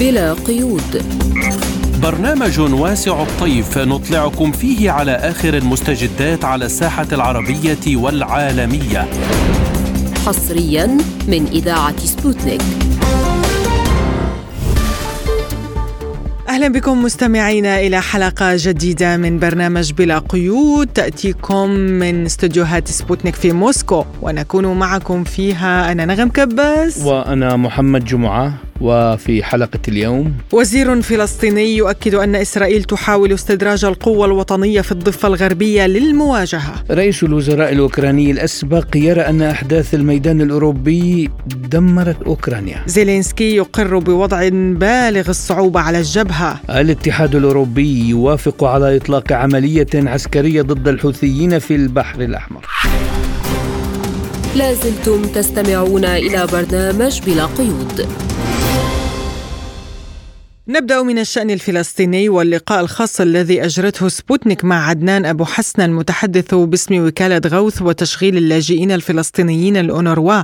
بلا قيود. برنامج واسع الطيف نطلعكم فيه على آخر المستجدات على الساحة العربية والعالمية. حصريا من إذاعة سبوتنيك. أهلا بكم مستمعينا إلى حلقة جديدة من برنامج بلا قيود. تأتيكم من استديوهات سبوتنيك في موسكو ونكون معكم فيها أنا نغم كباس. وأنا محمد جمعة. وفي حلقة اليوم. وزير فلسطيني يؤكد أن إسرائيل تحاول استدراج القوة الوطنية في الضفة الغربية للمواجهة. رئيس الوزراء الأوكراني الأسبق يرى أن أحداث الميدان الأوروبي دمرت أوكرانيا. زيلينسكي يقر بوضع بالغ الصعوبة على الجبهة. الاتحاد الأوروبي يوافق على إطلاق عملية عسكرية ضد الحوثيين في البحر الأحمر. لازلتم تستمعون إلى برنامج بلا قيود. نبدأ من الشأن الفلسطيني واللقاء الخاص الذي أجرته سبوتنيك مع عدنان أبو حسن المتحدث باسم وكالة غوث وتشغيل اللاجئين الفلسطينيين الأونروا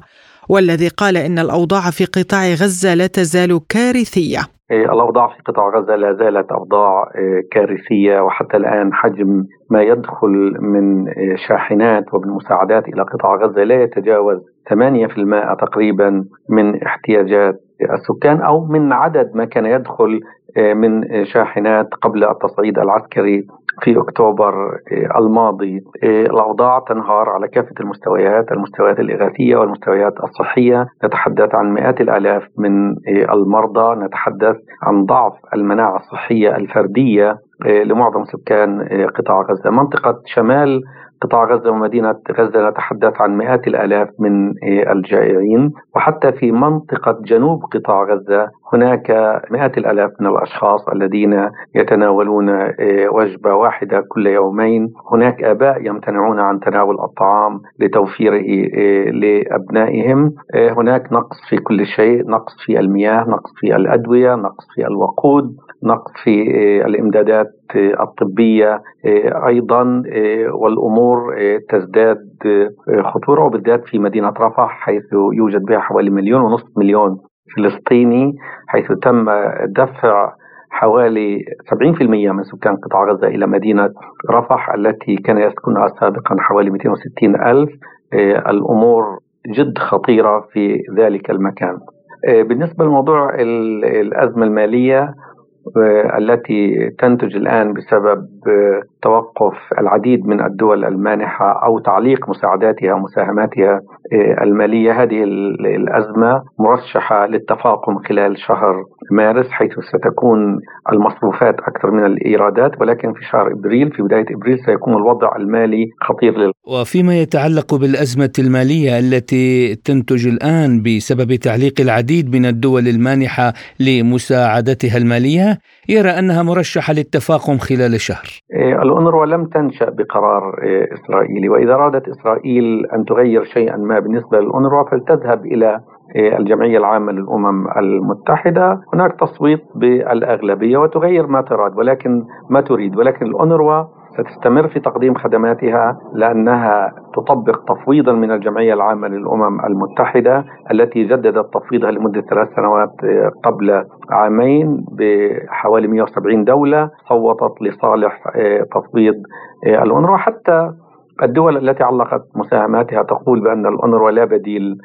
والذي قال إن الأوضاع في قطاع غزة لا تزال كارثية. إيه، الأوضاع في قطاع غزة لا زالت أوضاع إيه، كارثية وحتى الآن حجم ما يدخل من إيه، شاحنات ومن مساعدات إلى قطاع غزة لا يتجاوز 8% تقريبا من احتياجات السكان أو من عدد ما كان يدخل من شاحنات قبل التصعيد العسكري في أكتوبر آه، الماضي. آه، الأوضاع تنهار على كافة المستويات المستويات الإغاثية والمستويات الصحية. نتحدث عن مئات الآلاف من المرضى. نتحدث عن ضعف المناعة الصحية الفردية لمعظم سكان قطاع غزة. منطقة شمال قطاع غزة ومدينة غزة نتحدث عن مئات الآلاف من آه، الجائعين. وحتى في منطقة جنوب قطاع غزة هناك مئات الآلاف من الأشخاص الذين يتناولون آه، وجبة واحدة كل يومين. هناك آباء يمتنعون عن تناول الطعام لتوفيره آه، لأبنائهم. هناك نقص في كل شيء نقص في المياه نقص في الأدوية نقص في الوقود نقص في الإمدادات الطبية أيضا والأمور الأمور آه، تزداد آه، خطورة وبالذات في مدينة رفح حيث يوجد بها حوالي مليون ونصف مليون فلسطيني حيث تم دفع حوالي 70% من سكان قطاع غزة إلى مدينة رفح التي كان يسكنها سابقا حوالي 260 ألف. آه، الأمور جد خطيرة في ذلك المكان. بالنسبة لموضوع الأزمة المالية التي تنتج الآن بسبب توقف العديد من الدول المانحة أو تعليق مساعداتها ومساهماتها آه، المالية. هذه الأزمة مرشحة للتفاقم خلال شهر مارس حيث ستكون المصروفات أكثر من الإيرادات ولكن في شهر إبريل في بداية إبريل سيكون الوضع المالي خطير لل... وفيما يتعلق بالأزمة المالية التي تنتج الآن بسبب تعليق العديد من الدول المانحة لمساعدتها المالية يرى أنها مرشحة للتفاقم خلال شهر آه، الأونروا لم تنشأ بقرار آه، إسرائيلي. وإذا أرادت إسرائيل أن تغير شيئا ما بالنسبة للأونروا فلتذهب إلى آه، الجمعية العامة للأمم المتحدة. هناك تصويت بالأغلبية وتغير ما تراد ولكن ما تريد. ولكن الأونروا ستستمر في تقديم خدماتها لأنها تطبق تفويضا من الجمعية العامة للأمم المتحدة التي جددت تفويضها لمدة ثلاث سنوات آه، قبل عامين بحوالي 170 دولة صوتت لصالح آه، تفويض آه، الأونروا حتى الدول التي علقت مساهماتها تقول بأن الأونروا لا بديل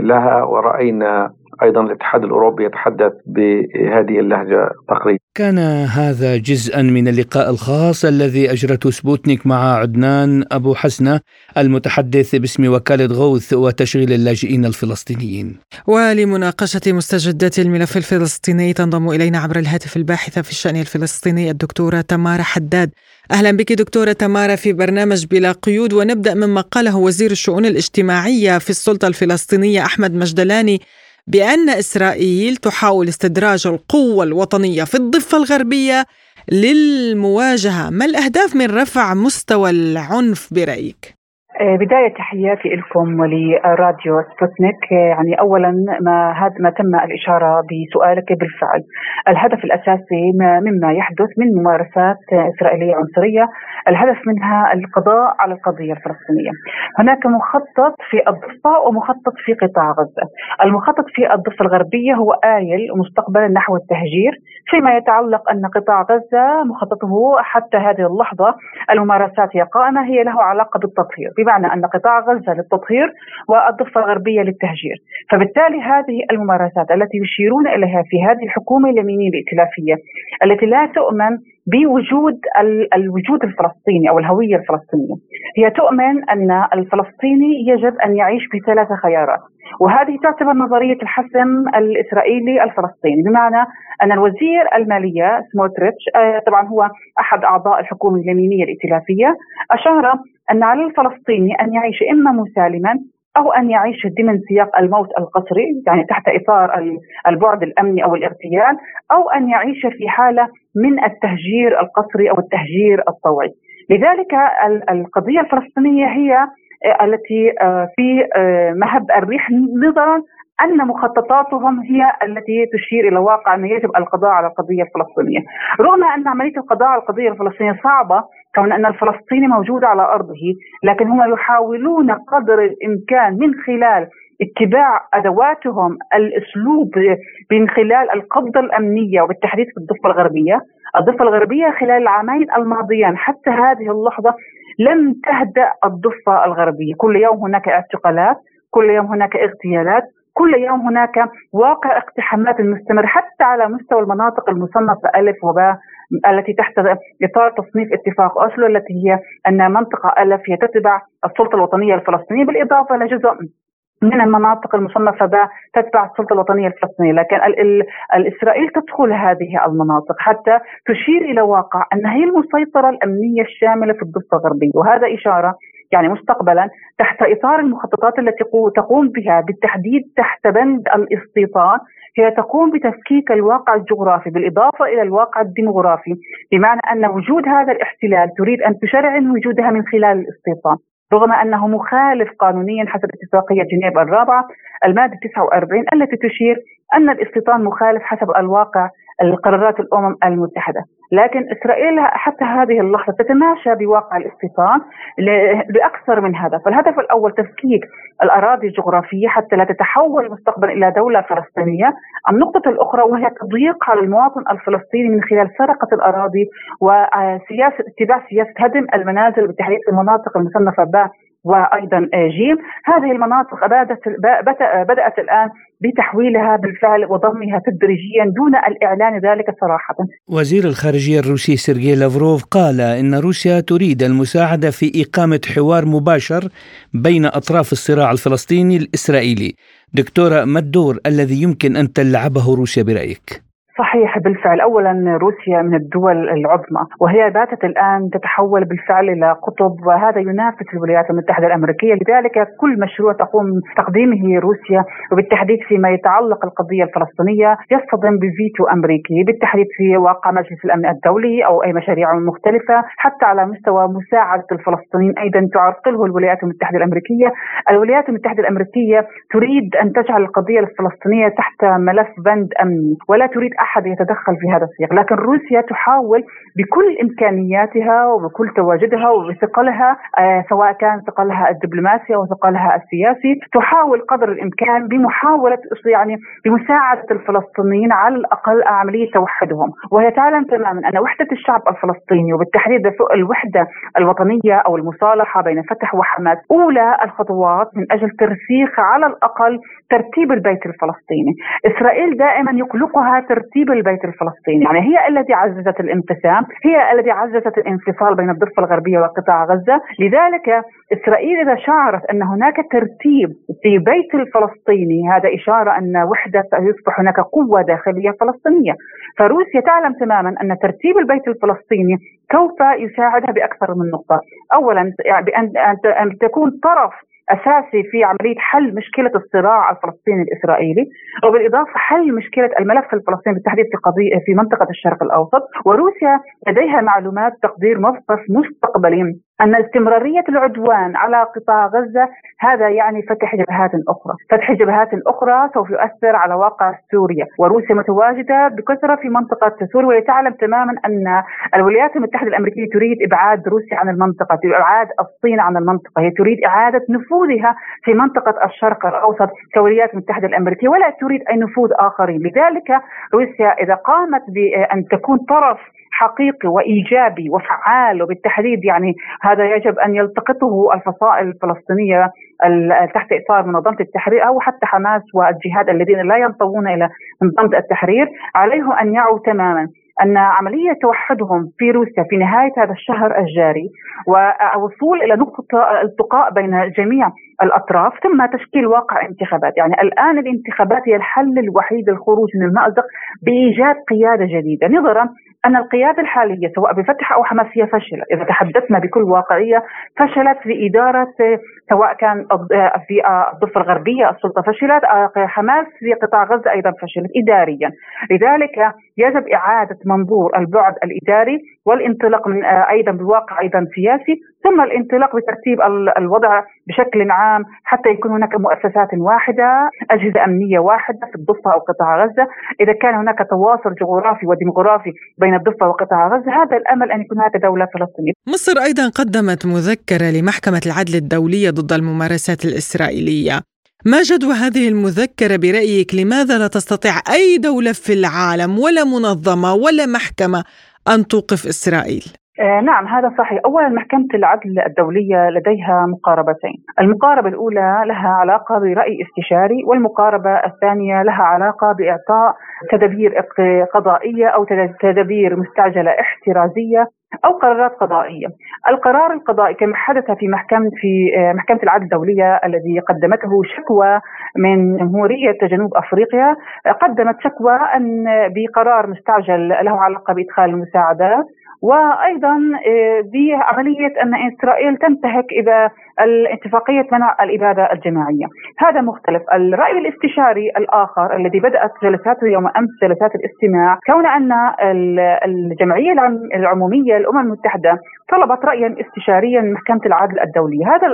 لها ورأينا أيضا الاتحاد الأوروبي يتحدث بهذه اللهجة تقريبا. كان هذا جزءا من اللقاء الخاص الذي أجرته سبوتنيك مع عدنان أبو حسنة المتحدث باسم وكالة غوث وتشغيل اللاجئين الفلسطينيين. ولمناقشة مستجدات الملف الفلسطيني تنضم إلينا عبر الهاتف الباحثة في الشأن الفلسطيني الدكتورة تمارا حداد. أهلا بك دكتورة تمارا في برنامج بلا قيود ونبدأ مما قاله وزير الشؤون الاجتماعية في السلطة الفلسطينية أحمد مجدلاني بأن إسرائيل تحاول استدراج القوة الوطنية في الضفة الغربية للمواجهة ما الأهداف من رفع مستوى العنف برأيك؟ آه، بداية تحياتي لكم ولراديو سبوتنيك. آه، يعني أولا ما هذا ما تم الإشارة بسؤالك بالفعل. الهدف الأساسي مما يحدث من ممارسات إسرائيلية عنصرية الهدف منها القضاء على القضية الفلسطينية. هناك مخطط في الضفة ومخطط في قطاع غزة. المخطط في الضفة الغربية هو آيل مستقبلا نحو التهجير فيما يتعلق أن قطاع غزة مخططه حتى هذه اللحظة الممارسات هي قائمة هي له علاقة بالتطهير. بمعنى أن قطاع غزة للتطهير والضفة الغربية للتهجير فبالتالي هذه الممارسات التي يشيرون إليها في هذه الحكومة اليمينية الائتلافية التي لا تؤمن بوجود الوجود الفلسطيني أو الهوية الفلسطينية. هي تؤمن أن الفلسطيني يجب أن يعيش بثلاثة خيارات، وهذه تعتبر نظرية الحسم الإسرائيلي الفلسطيني، بمعنى أن الوزير المالية سموتريتش آه، طبعا هو أحد أعضاء الحكومة اليمينية الائتلافية أشار أن على الفلسطيني أن يعيش إما مسالما أو أن يعيش ضمن سياق الموت القسري يعني تحت إطار البعد الأمني أو الاغتيال أو أن يعيش في حالة من التهجير القسري أو التهجير الطوعي. لذلك القضية الفلسطينية هي التي آه، في آه، مهب الريح نظرا أن مخططاتهم هي التي تشير إلى واقع انه يجب القضاء على القضية الفلسطينية، رغم أن عمليه القضاء على القضية الفلسطينية صعبة كون أن الفلسطيني موجود على أرضه، لكن هم يحاولون قدر الإمكان من خلال اتباع أدواتهم الأسلوب من خلال القبضه الأمنية وبالتحديد في الضفة الغربية، الضفة الغربية خلال العامين الماضيان حتى هذه اللحظة لم تهدأ الضفة الغربية، كل يوم هناك اعتقالات، كل يوم هناك اغتيالات، كل يوم هناك واقع اقتحامات مستمر حتى على مستوى المناطق المصنفة ألف وباء التي تحت إطار تصنيف اتفاق أوسلو التي هي أن منطقة ألف هي تتبع السلطة الوطنية الفلسطينية. بالإضافة لجزء من المناطق المصنفة ب تتبع السلطة الوطنية الفلسطينية. لكن ال ال الإسرائيل تدخل هذه المناطق حتى تشير إلى واقع أنها هي المسيطرة الأمنية الشاملة في الضفة الغربية. وهذا إشارة يعني مستقبلا تحت إطار المخططات التي تقوم بها بالتحديد تحت بند الاستيطان. هي تقوم بتفكيك الواقع الجغرافي بالإضافة إلى الواقع الديموغرافي بمعنى أن وجود هذا الاحتلال تريد أن تشرعن وجودها من خلال الاستيطان. رغم أنه مخالف قانونيا حسب اتفاقية جنيف الرابعة المادة 49 التي تشير أن الاستيطان مخالف حسب الواقع القرارات الأمم المتحدة، لكن إسرائيل حتى هذه اللحظة تتماشى بواقع الاستيطان لأكثر من هدف، الهدف الأول تفكيك الأراضي الجغرافية حتى لا تتحول مستقبلا إلى دولة فلسطينية، النقطة الأخرى وهي تضييق على المواطن الفلسطيني من خلال سرقة الأراضي وسياسه اتباع سياسة هدم المنازل بالتحديد المناطق المصنفة ب وأيضا جيم. هذه المناطق بدات بدأت الآن بتحويلها بالفعل وضمها تدريجيا دون الإعلان ذلك صراحة. وزير الخارجية الروسي سيرجي لافروف قال إن روسيا تريد المساعدة في إقامة حوار مباشر بين أطراف الصراع الفلسطيني الإسرائيلي. دكتورة ما الدور الذي يمكن أن تلعبه روسيا برأيك؟ صحيح بالفعل. اولا روسيا من الدول العظمى وهي باتت الآن تتحول بالفعل إلى قطب وهذا ينافس الولايات المتحدة الأمريكية. لذلك كل مشروع تقوم تقديمه روسيا وبالتحديد فيما يتعلق القضية الفلسطينية يصطدم بفيتو أمريكي بالتحديد في واقع مجلس الأمن الدولي أو أي مشاريع مختلفة. حتى على مستوى مساعدة الفلسطينيين أيضا تعرقله الولايات المتحدة الأمريكية. الولايات المتحدة الأمريكية تريد أن تجعل القضية الفلسطينية تحت ملف بند أمني ولا تريد أحد يتدخل في هذا السياق، لكن روسيا تحاول بكل إمكانياتها وبكل تواجدها وبثقلها آه سواء كان ثقلها الدبلوماسي أو ثقلها السياسي، تحاول قدر الإمكان بمحاولة يعني بمساعدة الفلسطينيين على الأقل عمليه توحدهم، وهي تعلم تماما أن وحدة الشعب الفلسطيني وبالتحديد الوحدة الوطنية أو المصالحة بين فتح وحماس أولى الخطوات من أجل ترسيخ على الأقل ترتيب البيت الفلسطيني، إسرائيل دائما يقلقها ترتيب البيت الفلسطيني. يعني هي التي عززت الانقسام هي التي عززت الانفصال بين الضفة الغربية وقطاع غزة. لذلك إسرائيل إذا شعرت أن هناك ترتيب في بيت الفلسطيني هذا إشارة أن وحدة يصبح هناك قوة داخلية فلسطينية. فروسيا تعلم تماما أن ترتيب البيت الفلسطيني سوف يساعدها بأكثر من نقطة. أولا بأن أن تكون طرف أساسي في عملية حل مشكلة الصراع الفلسطيني الإسرائيلي وبالإضافة حل مشكلة الملف الفلسطيني بالتحديد في قضية في منطقة الشرق الأوسط وروسيا لديها معلومات تقدير موقف مستقبلي أن استمرارية العدوان على قطاع غزة هذا يعني فتح جبهات أخرى. فتح جبهات أخرى سوف يؤثر على واقع سوريا. وروسيا متواجدة بكثرة في منطقة سوريا وهي تعلم تماما أن الولايات المتحدة الأمريكية تريد إبعاد روسيا عن المنطقة إبعاد الصين عن المنطقة. هي تريد إعادة نفوذها في منطقة الشرق الأوسط كولايات المتحدة الأمريكية ولا تريد أي نفوذ آخرين. لذلك روسيا إذا قامت بأن تكون طرف حقيقي وإيجابي وفعال وبالتحديد يعني هذا يجب أن يلتقطه الفصائل الفلسطينية تحت إطار منظمة التحرير أو حتى حماس والجهاد الذين لا ينطوون إلى منظمة التحرير عليهم أن يعوا تماما أن عملية توحدهم في روسيا في نهاية هذا الشهر الجاري والوصول إلى نقطة التقاء بين جميع الأطراف ثم تشكيل واقع انتخابات، يعني الآن الانتخابات هي الحل الوحيد للخروج من المأزق بإيجاد قيادة جديدة، نظرا أن القيادة الحالية سواء بفتح أو حماس هي فشلت، إذا تحدثنا بكل واقعية فشلت في إدارة سواء كان في الضفة الغربية السلطة فشلت، حماس في قطاع غزة أيضا فشلت اداريا، لذلك يجب إعادة منظور البعد الإداري والانطلاق من أيضا بواقع أيضا سياسي ثم الانطلاق بترتيب الوضع بشكل عام حتى يكون هناك مؤسسات واحدة، أجهزة أمنية واحدة في الضفة أو قطاع غزة، إذا كان هناك تواصل جغرافي وديموغرافي بين الضفة وقطاع غزة، هذا الأمل أن يكون هناك دولة فلسطينية. مصر أيضا قدمت مذكرة لمحكمة العدل الدولية ضد الممارسات الإسرائيلية. ما جدوى هذه المذكرة برأيك لماذا لا تستطيع أي دولة في العالم ولا منظمة ولا محكمة أن توقف إسرائيل؟ آه نعم هذا صحيح أولا محكمة العدل الدولية لديها مقاربتين المقاربة الأولى لها علاقة برأي استشاري والمقاربة الثانية لها علاقة بإعطاء تدابير قضائية أو تدابير مستعجلة احترازية أو قرارات قضائية. القرار القضائي كما حدث في محكمه في آه، محكمة العدل الدولية الذي قدمته شكوى من جمهورية جنوب أفريقيا قدمت شكوى أن بقرار مستعجل له علاقة بإدخال المساعدات وأيضا آه، بعمليه أن إسرائيل تنتهك اذا الاتفاقية منع الإبادة الجماعية، هذا مختلف، الرأي الاستشاري الآخر الذي بدأت جلساته يوم أمس جلسات الاستماع كون أن الجمعية العمومية للامم المتحدة طلبت رايا استشاريا من محكمة العدل الدولية، هذا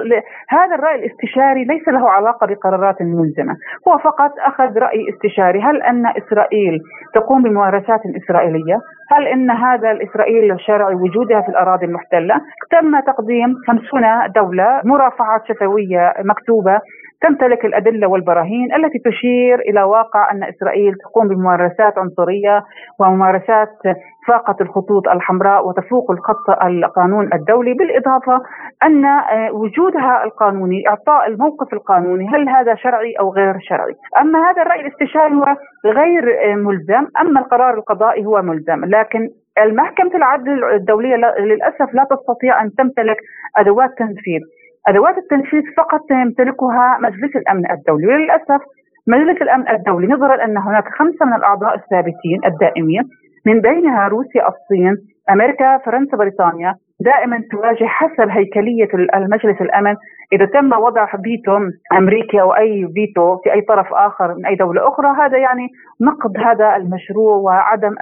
هذا الرأي الاستشاري ليس له علاقة بقرارات ملزمة، هو فقط أخذ رأي استشاري، هل أن إسرائيل تقوم بممارسات إسرائيلية؟ هل إن هذا الاسرائيلي الشرعي وجودها في الأراضي المحتلة؟ تم تقديم 50 دولة مرافعات شفوية مكتوبة تمتلك الأدلة والبراهين التي تشير إلى واقع أن إسرائيل تقوم بممارسات عنصرية وممارسات فاقت الخطوط الحمراء وتفوق الخط القانون الدولي بالإضافة أن آه، وجودها القانوني إعطاء الموقف القانوني هل هذا شرعي أو غير شرعي؟ أما هذا الرأي الاستشاري هو غير آه، ملزم، أما القرار القضائي هو ملزم، لكن المحكمة العدل الدولية للأسف لا تستطيع أن تمتلك أدوات تنفيذ أدوات التنفيذ فقط يمتلكها مجلس الأمن الدولي وللاسف مجلس الأمن الدولي نظرا أن هناك خمسة من الأعضاء الثابتين الدائمين من بينها روسيا الصين أمريكا فرنسا بريطانيا دائما تواجه حسب هيكلية المجلس الأمن. إذا تم وضع فيتو امريكي أو اي فيتو في أي طرف آخر من أي دولة أخرى هذا يعني نقض هذا المشروع وعدم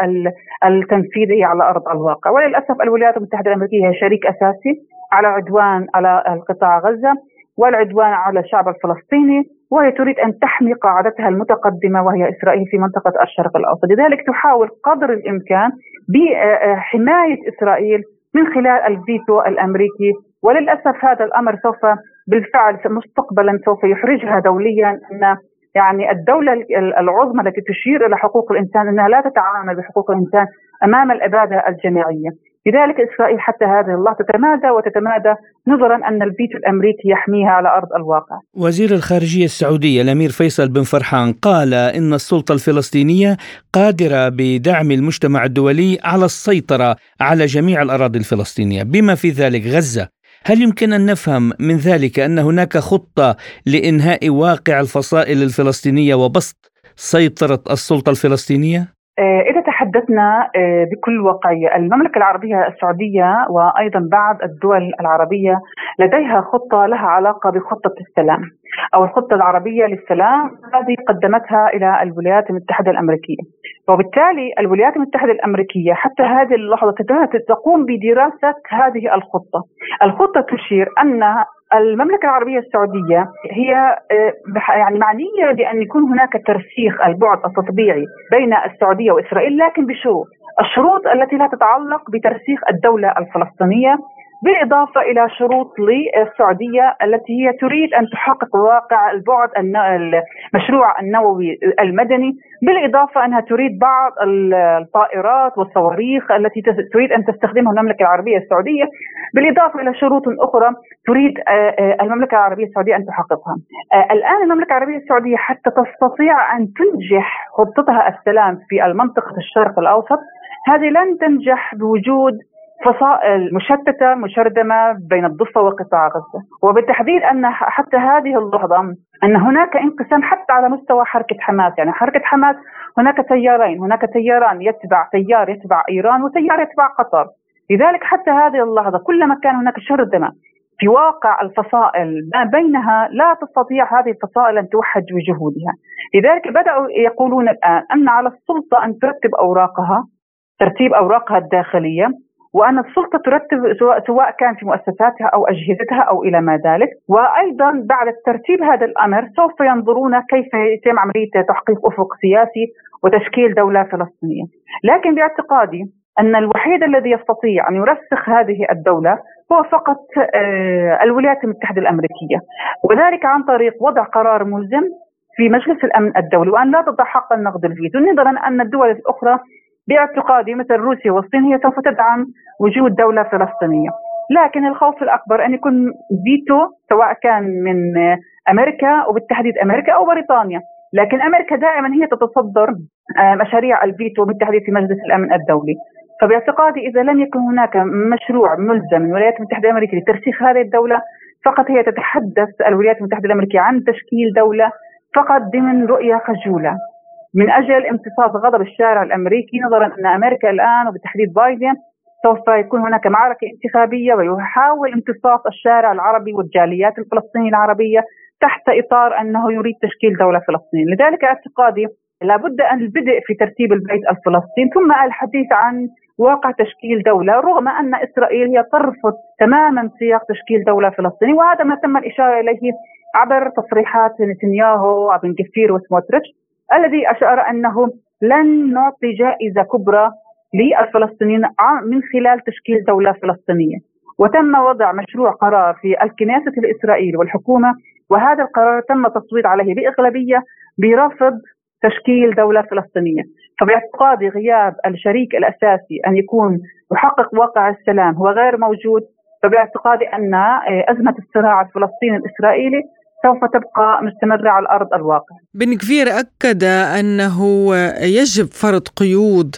التنفيذ على أرض الواقع. وللأسف الولايات المتحدة الأمريكية هي شريك أساسي على عدوان على القطاع غزة والعدوان على الشعب الفلسطيني. وهي تريد أن تحمي قاعدتها المتقدمة وهي إسرائيل في منطقة الشرق الأوسط، لذلك تحاول قدر الإمكان بحماية إسرائيل من خلال الفيتو الأمريكي. وللأسف هذا الأمر سوف بالفعل مستقبلا سوف يحرجها دوليا إن يعني الدولة العظمى التي تشير إلى حقوق الإنسان أنها لا تتعامل بحقوق الإنسان أمام الإبادة الجماعية. لذلك إسرائيل حتى هذه اللحظة تتمادى وتتمادى نظرا أن البيت الأمريكي يحميها على أرض الواقع وزير الخارجية السعودية الأمير فيصل بن فرحان قال إن السلطة الفلسطينية قادرة بدعم المجتمع الدولي على السيطرة على جميع الأراضي الفلسطينية بما في ذلك غزة هل يمكن أن نفهم من ذلك أن هناك خطة لإنهاء واقع الفصائل الفلسطينية وبسط سيطرة السلطة الفلسطينية؟ آه، إذا تحدثنا آه، بكل واقعية المملكة العربية السعودية وأيضا بعض الدول العربية لديها خطة لها علاقة بخطة السلام أو الخطة العربية للسلام هذه قدمتها إلى الولايات المتحدة الأمريكية. وبالتالي الولايات المتحدة الأمريكية حتى هذه اللحظة تقوم بدراسة هذه الخطة. الخطة تشير أن المملكة العربية السعودية هي آه، يعني معنية بأن يكون هناك ترسيخ البعد التطبيعي بين السعودية وإسرائيل لكن بشروط الشروط التي لا تتعلق بترسيخ الدولة الفلسطينية بالإضافة إلى شروط للسعودية التي هي تريد أن تحقق واقع البعد المشروع النووي المدني بالإضافة أنها تريد بعض الطائرات والصواريخ التي تريد أن تستخدمها المملكة العربية السعودية. بالإضافة إلى شروط أخرى تريد آه، آه، المملكة العربية السعودية أن تحققها. آه، الآن المملكة العربية السعودية حتى تستطيع أن تنجح خطتها السلام في المنطقة الشرق الأوسط. هذه لن تنجح بوجود فصائل مشتتة مشردمة بين الضفة وقطاع غزة، وبالتحديد أن حتى هذه اللحظة أن هناك انقسام حتى على مستوى حركة حماس، يعني حركة حماس هناك تيارين، هناك تياران يتبع تيار يتبع إيران وتيار يتبع قطر، لذلك حتى هذه اللحظة كلما كان هناك شردمة في واقع الفصائل ما بينها لا تستطيع هذه الفصائل أن توحد بجهودها، لذلك بدأوا يقولون الآن أن على السلطة أن ترتب أوراقها ترتيب أوراقها الداخلية. وأن السلطة ترتب سواء, كان في مؤسساتها أو أجهزتها أو إلى ما ذلك. وأيضا بعد ترتيب هذا الأمر سوف ينظرون كيف يتم عملية تحقيق أفق سياسي وتشكيل دولة فلسطينية. لكن باعتقادي أن الوحيد الذي يستطيع أن يرسخ هذه الدولة هو فقط آه، الولايات المتحدة الأمريكية. وذلك عن طريق وضع قرار ملزم في مجلس الأمن الدولي وأن لا تضع حق النقد الفيتو نظرا أن الدول الأخرى باعتقادي مثل روسيا والصين هي سوف تدعم وجود دولة فلسطينية. لكن الخوف الأكبر أن يكون فيتو سواء كان من أمريكا وبالتحديد أمريكا أو بريطانيا لكن أمريكا دائما هي تتصدر آه، مشاريع الفيتو بالتحديد في مجلس الأمن الدولي. فباعتقادي إذا لم يكن هناك مشروع ملزم من الولايات المتحدة الأمريكية لترسيخ هذه الدولة فقط هي تتحدث الولايات المتحدة الأمريكية عن تشكيل دولة فقط ضمن رؤية خجولة. من أجل امتصاص غضب الشارع الأمريكي نظرا أن أمريكا الآن وبالتحديد بايدن سوف يكون هناك معركة انتخابية ويحاول امتصاص الشارع العربي والجاليات الفلسطينية العربية تحت إطار أنه يريد تشكيل دولة فلسطينيه، لذلك اعتقادي لابد أن البدء في ترتيب البيت الفلسطيني ثم الحديث عن واقع تشكيل دولة رغم أن إسرائيل هي ترفض تماما سياق تشكيل دولة فلسطينية وهذا ما تم الإشارة إليه عبر تصريحات نتنياهو وابن كفير وسموتريتش. الذي أشار أنه لن نعطي جائزة كبرى للفلسطينيين من خلال تشكيل دولة فلسطينية. وتم وضع مشروع قرار في الكنيسة الإسرائيلية والحكومة وهذا القرار تم التصويت عليه بإغلبية برفض تشكيل دولة فلسطينية. فباعتقادي غياب الشريك الأساسي أن يكون يحقق واقع السلام هو غير موجود فباعتقادي أن أزمة الصراع الفلسطيني الإسرائيلي سوف تبقى مستمرة على أرض الواقع. بن كفير أكد أنه يجب فرض قيود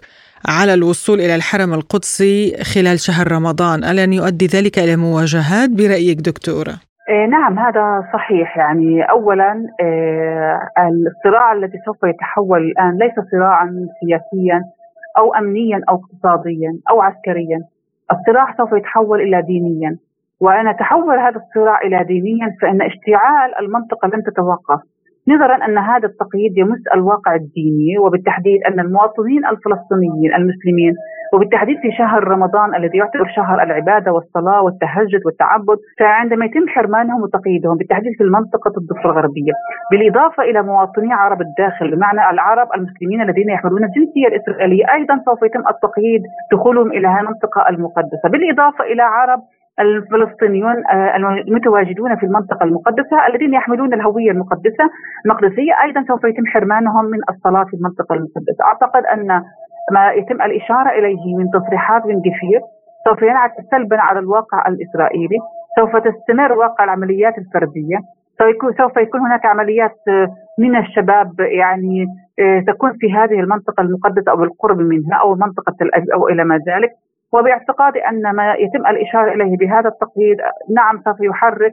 على الوصول إلى الحرم القدسي خلال شهر رمضان. ألن يؤدي ذلك إلى مواجهات برأيك دكتورة؟ إيه نعم هذا صحيح. يعني اولا إيه الصراع الذي سوف يتحول الآن ليس صراعا سياسيا أو امنيا أو اقتصاديا أو عسكريا. الصراع سوف يتحول إلى دينيا. وأن تحول هذا الصراع إلى دينيا فإن اشتعال المنطقة لن تتوقف. نظرا أن هذا التقييد يمس الواقع الديني وبالتحديد أن المواطنين الفلسطينيين المسلمين وبالتحديد في شهر رمضان الذي يعتبر شهر العبادة والصلاة والتهجد والتعبد فعندما يتم حرمانهم وتقييدهم بالتحديد في المنطقة الضفة الغربية بالإضافة إلى مواطني عرب الداخل بمعنى العرب المسلمين الذين يحملون الجنسية الإسرائيلية أيضا سوف يتم التقييد دخولهم إلى المنطقة المقدسة. بالإضافة إلى عرب الفلسطينيون آه، المتواجدون في المنطقة المقدسة الذين يحملون الهوية المقدسة المقدسية. أيضا سوف يتم حرمانهم من الصلاة في المنطقة المقدسة. أعتقد أن ما يتم الإشارة إليه من تصريحات بن جفير سوف ينعكس سلبا على الواقع الإسرائيلي سوف تستمر واقع العمليات الفردية سوف يكون هناك عمليات آه، من الشباب يعني آه، تكون في هذه المنطقة المقدسة أو بالقرب منها أو منطقة تل أو إلى ما ذلك. وباعتقادي أن ما يتم الإشارة إليه بهذا التقييد نعم سوف يحرك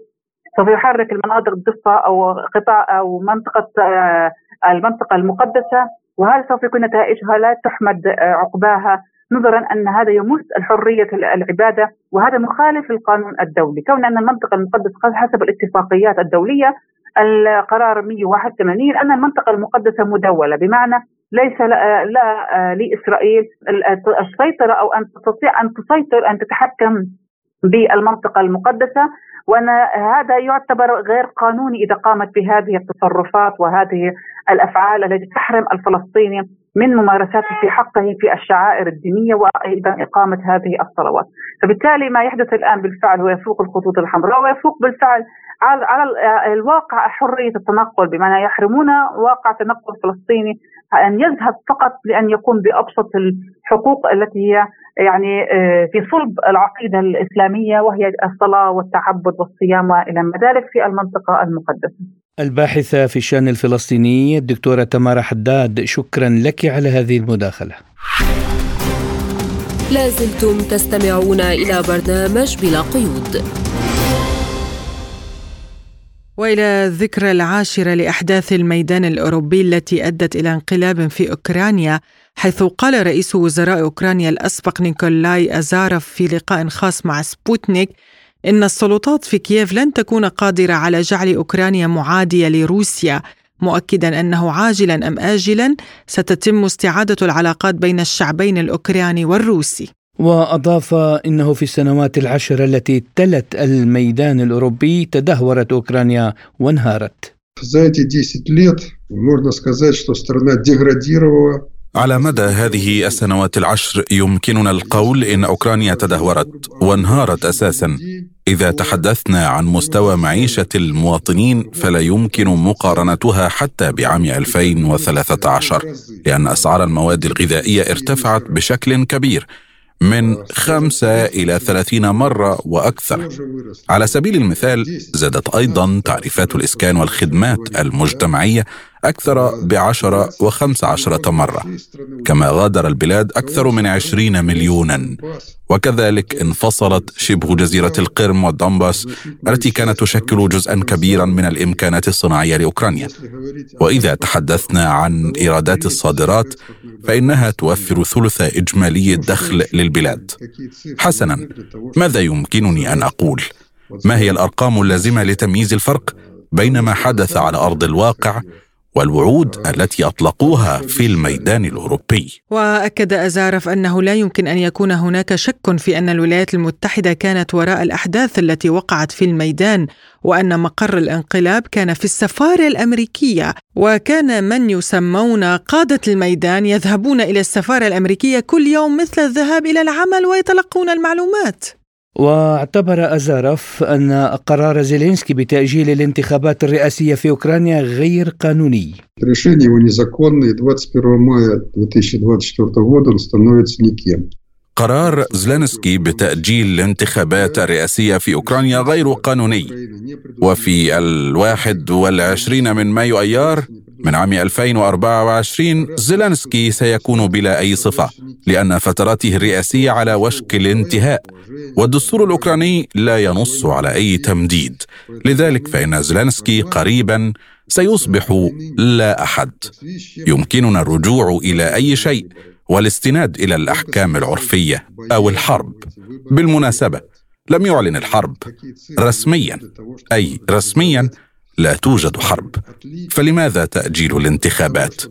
سوف يحرك المناطق الضفة أو قطاع أو منطقة آه، المنطقة المقدسة وهذا سوف يكون نتائجها لا تحمد عقباها؟ نظرا أن هذا يمس الحرية العبادة وهذا مخالف للقانون الدولي، كون أن المنطقة المقدسة حسب الاتفاقيات الدولية القرار 181 أن المنطقة المقدسة مدولة. بمعنى ليس لا, لا لإسرائيل السيطره أو أن تستطيع أن تسيطر أن تتحكم بالمنطقة المقدسة. وأن هذا يعتبر غير قانوني إذا قامت بهذه التصرفات وهذه الأفعال التي تحرم الفلسطيني من ممارساته في حقه في الشعائر الدينية وأيضا إقامة هذه الصلوات، فبالتالي ما يحدث الآن بالفعل هو يفوق الخطوط الحمراء ويفوق بالفعل على على الواقع حرية التنقل بمعنى يحرمون واقع تنقل فلسطيني أن يذهب فقط لأن يقوم بأبسط الحقوق التي هي يعني آه، في صلب العقيدة الإسلامية وهي الصلاة والتعبد والصيام وإلى ما ذلك في المنطقة المقدسة. الباحثة في الشأن الفلسطيني الدكتورة تمارا حداد شكرا لك على هذه المداخلة. لازلتم تستمعون إلى برنامج بلا قيود. وإلى الذكرى العاشرة لأحداث الميدان الأوروبي التي أدت إلى انقلاب في أوكرانيا حيث قال رئيس وزراء أوكرانيا الأسبق نيكولاي أزارف في لقاء خاص مع سبوتنيك إن السلطات في كييف لن تكون قادرة على جعل أوكرانيا معادية لروسيا مؤكدا أنه عاجلا أم اجلا ستتم استعادة العلاقات بين الشعبين الأوكراني والروسي. وأضاف إنه في السنوات العشر التي تلت الميدان الأوروبي تدهورت أوكرانيا وانهارت. على مدى هذه السنوات العشر يمكننا القول إن أوكرانيا تدهورت وانهارت أساسا. إذا تحدثنا عن مستوى معيشة المواطنين فلا يمكن مقارنتها حتى بعام 2013 لأن أسعار المواد الغذائية ارتفعت بشكل كبير. من خمسة إلى ثلاثين مرة وأكثر. على سبيل المثال زادت أيضا تعريفات الإسكان والخدمات المجتمعية أكثر بعشرة وخمس عشرة مرة. كما غادر البلاد أكثر من عشرين مليونا. وكذلك انفصلت شبه جزيرة القرم والدنباس التي كانت تشكل جزءا كبيرا من الإمكانات الصناعية لأوكرانيا. وإذا تحدثنا عن إيرادات الصادرات فإنها توفر ثلث إجمالي الدخل للبلاد. حسنا ماذا يمكنني أن أقول؟ ما هي الأرقام اللازمة لتمييز الفرق بين ما حدث على أرض الواقع والوعود التي أطلقوها في الميدان الأوروبي. وأكد أزارف أنه لا يمكن أن يكون هناك شك في أن الولايات المتحدة كانت وراء الأحداث التي وقعت في الميدان وأن مقر الانقلاب كان في السفارة الأمريكية وكان من يسمون قادة الميدان يذهبون إلى السفارة الأمريكية كل يوم مثل الذهاب إلى العمل ويتلقون المعلومات. واعتبر أزارف أن قرار زيلينسكي بتأجيل الانتخابات الرئاسية في أوكرانيا غير قانوني. قرار زلانسكي بتأجيل الانتخابات الرئاسية في أوكرانيا غير قانوني. وفي الواحد والعشرين من مايو أيار من عام 2024 زيلانسكي سيكون بلا أي صفة لأن فتراته الرئاسية على وشك الانتهاء والدستور الأوكراني لا ينص على أي تمديد. لذلك فإن زيلانسكي قريبا سيصبح لا أحد. يمكننا الرجوع إلى أي شيء والاستناد إلى الأحكام العرفية أو الحرب. بالمناسبة لم يعلن الحرب رسميا. أي رسميا لا توجد حرب. فلماذا تأجيل الانتخابات؟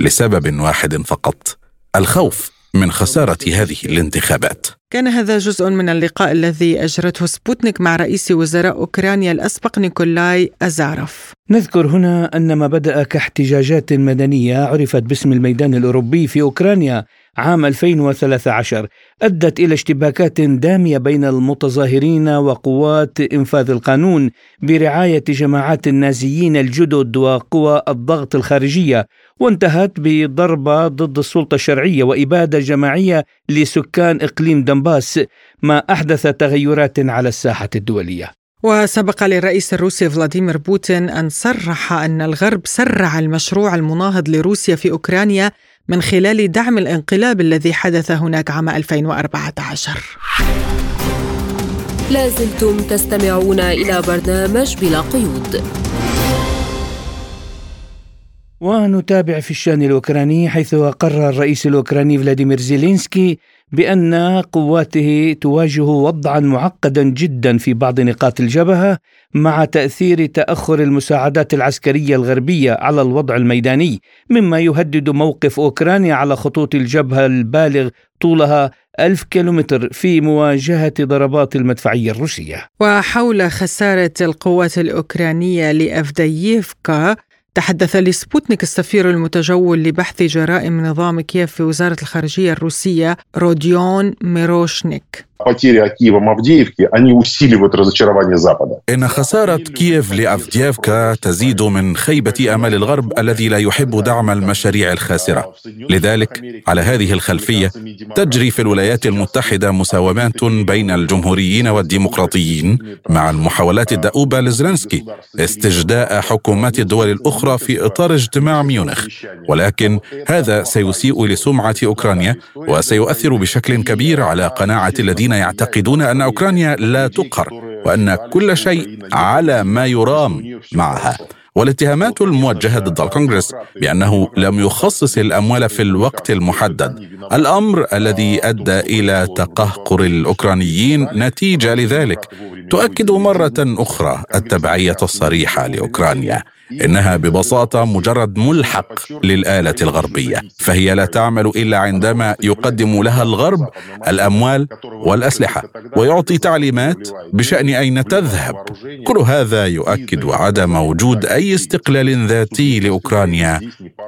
لسبب واحد فقط الخوف. من خسارة هذه الانتخابات كان هذا جزء من اللقاء الذي أجرته سبوتنيك مع رئيس وزراء أوكرانيا الأسبق نيكولاي ازارف. نذكر هنا أن ما بدأ كاحتجاجات مدنية عرفت باسم الميدان الأوروبي في أوكرانيا عام 2013 أدت إلى اشتباكات دامية بين المتظاهرين وقوات إنفاذ القانون برعاية جماعات النازيين الجدد وقوى الضغط الخارجية وانتهت بضربة ضد السلطة الشرعية وإبادة جماعية لسكان إقليم دنباس ما أحدث تغيرات على الساحة الدولية. وسبق للرئيس الروسي فلاديمير بوتين أن صرح أن الغرب سرع المشروع المناهض لروسيا في أوكرانيا من خلال دعم الانقلاب الذي حدث هناك عام 2014 لازلتم تستمعون إلى برنامج بلا قيود. ونتابع في الشأن الأوكراني حيث قرر الرئيس الأوكراني فلاديمير زيلينسكي بأن قواته تواجه وضعا معقدا جدا في بعض نقاط الجبهة مع تأثير تأخر المساعدات العسكرية الغربية على الوضع الميداني مما يهدد موقف أوكرانيا على خطوط الجبهة البالغ طولها ألف كيلومتر في مواجهة ضربات المدفعية الروسية. وحول خسارة القوات الأوكرانية لأفدييفكا تحدث لسبوتنيك السفير المتجول لبحث جرائم نظام كييف في وزارة الخارجية الروسية روديون ميروشنيك. потери Киевом Авдеевки, они усиливают разочарование Запада. إن خسارة كييف لأفديفكا تزيد من خيبة آمال الغرب الذي لا يحب دعم المشاريع الخاسرة. لذلك على هذه الخلفية تجري في الولايات المتحدة مساومات بين الجمهوريين والديمقراطيين مع المحاولات الدؤوبة لزلنسكي استجداء حكومات الدول الأخرى في إطار اجتماع ميونخ. ولكن هذا سيسيء لسمعة أوكرانيا وسيؤثر بشكل كبير على قناعة الذين الذين يعتقدون أن أوكرانيا لا تقهر وأن كل شيء على ما يرام معها. والاتهامات الموجهة ضد الكونغرس بأنه لم يخصص الأموال في الوقت المحدد. الأمر الذي أدى إلى تقهقر الأوكرانيين نتيجة لذلك. تؤكد مرة أخرى التبعية الصريحة لأوكرانيا. إنها ببساطة مجرد ملحق للآلة الغربية فهي لا تعمل إلا عندما يقدم لها الغرب الأموال والأسلحة ويعطي تعليمات بشأن أين تذهب. كل هذا يؤكد عدم وجود أي استقلال ذاتي لأوكرانيا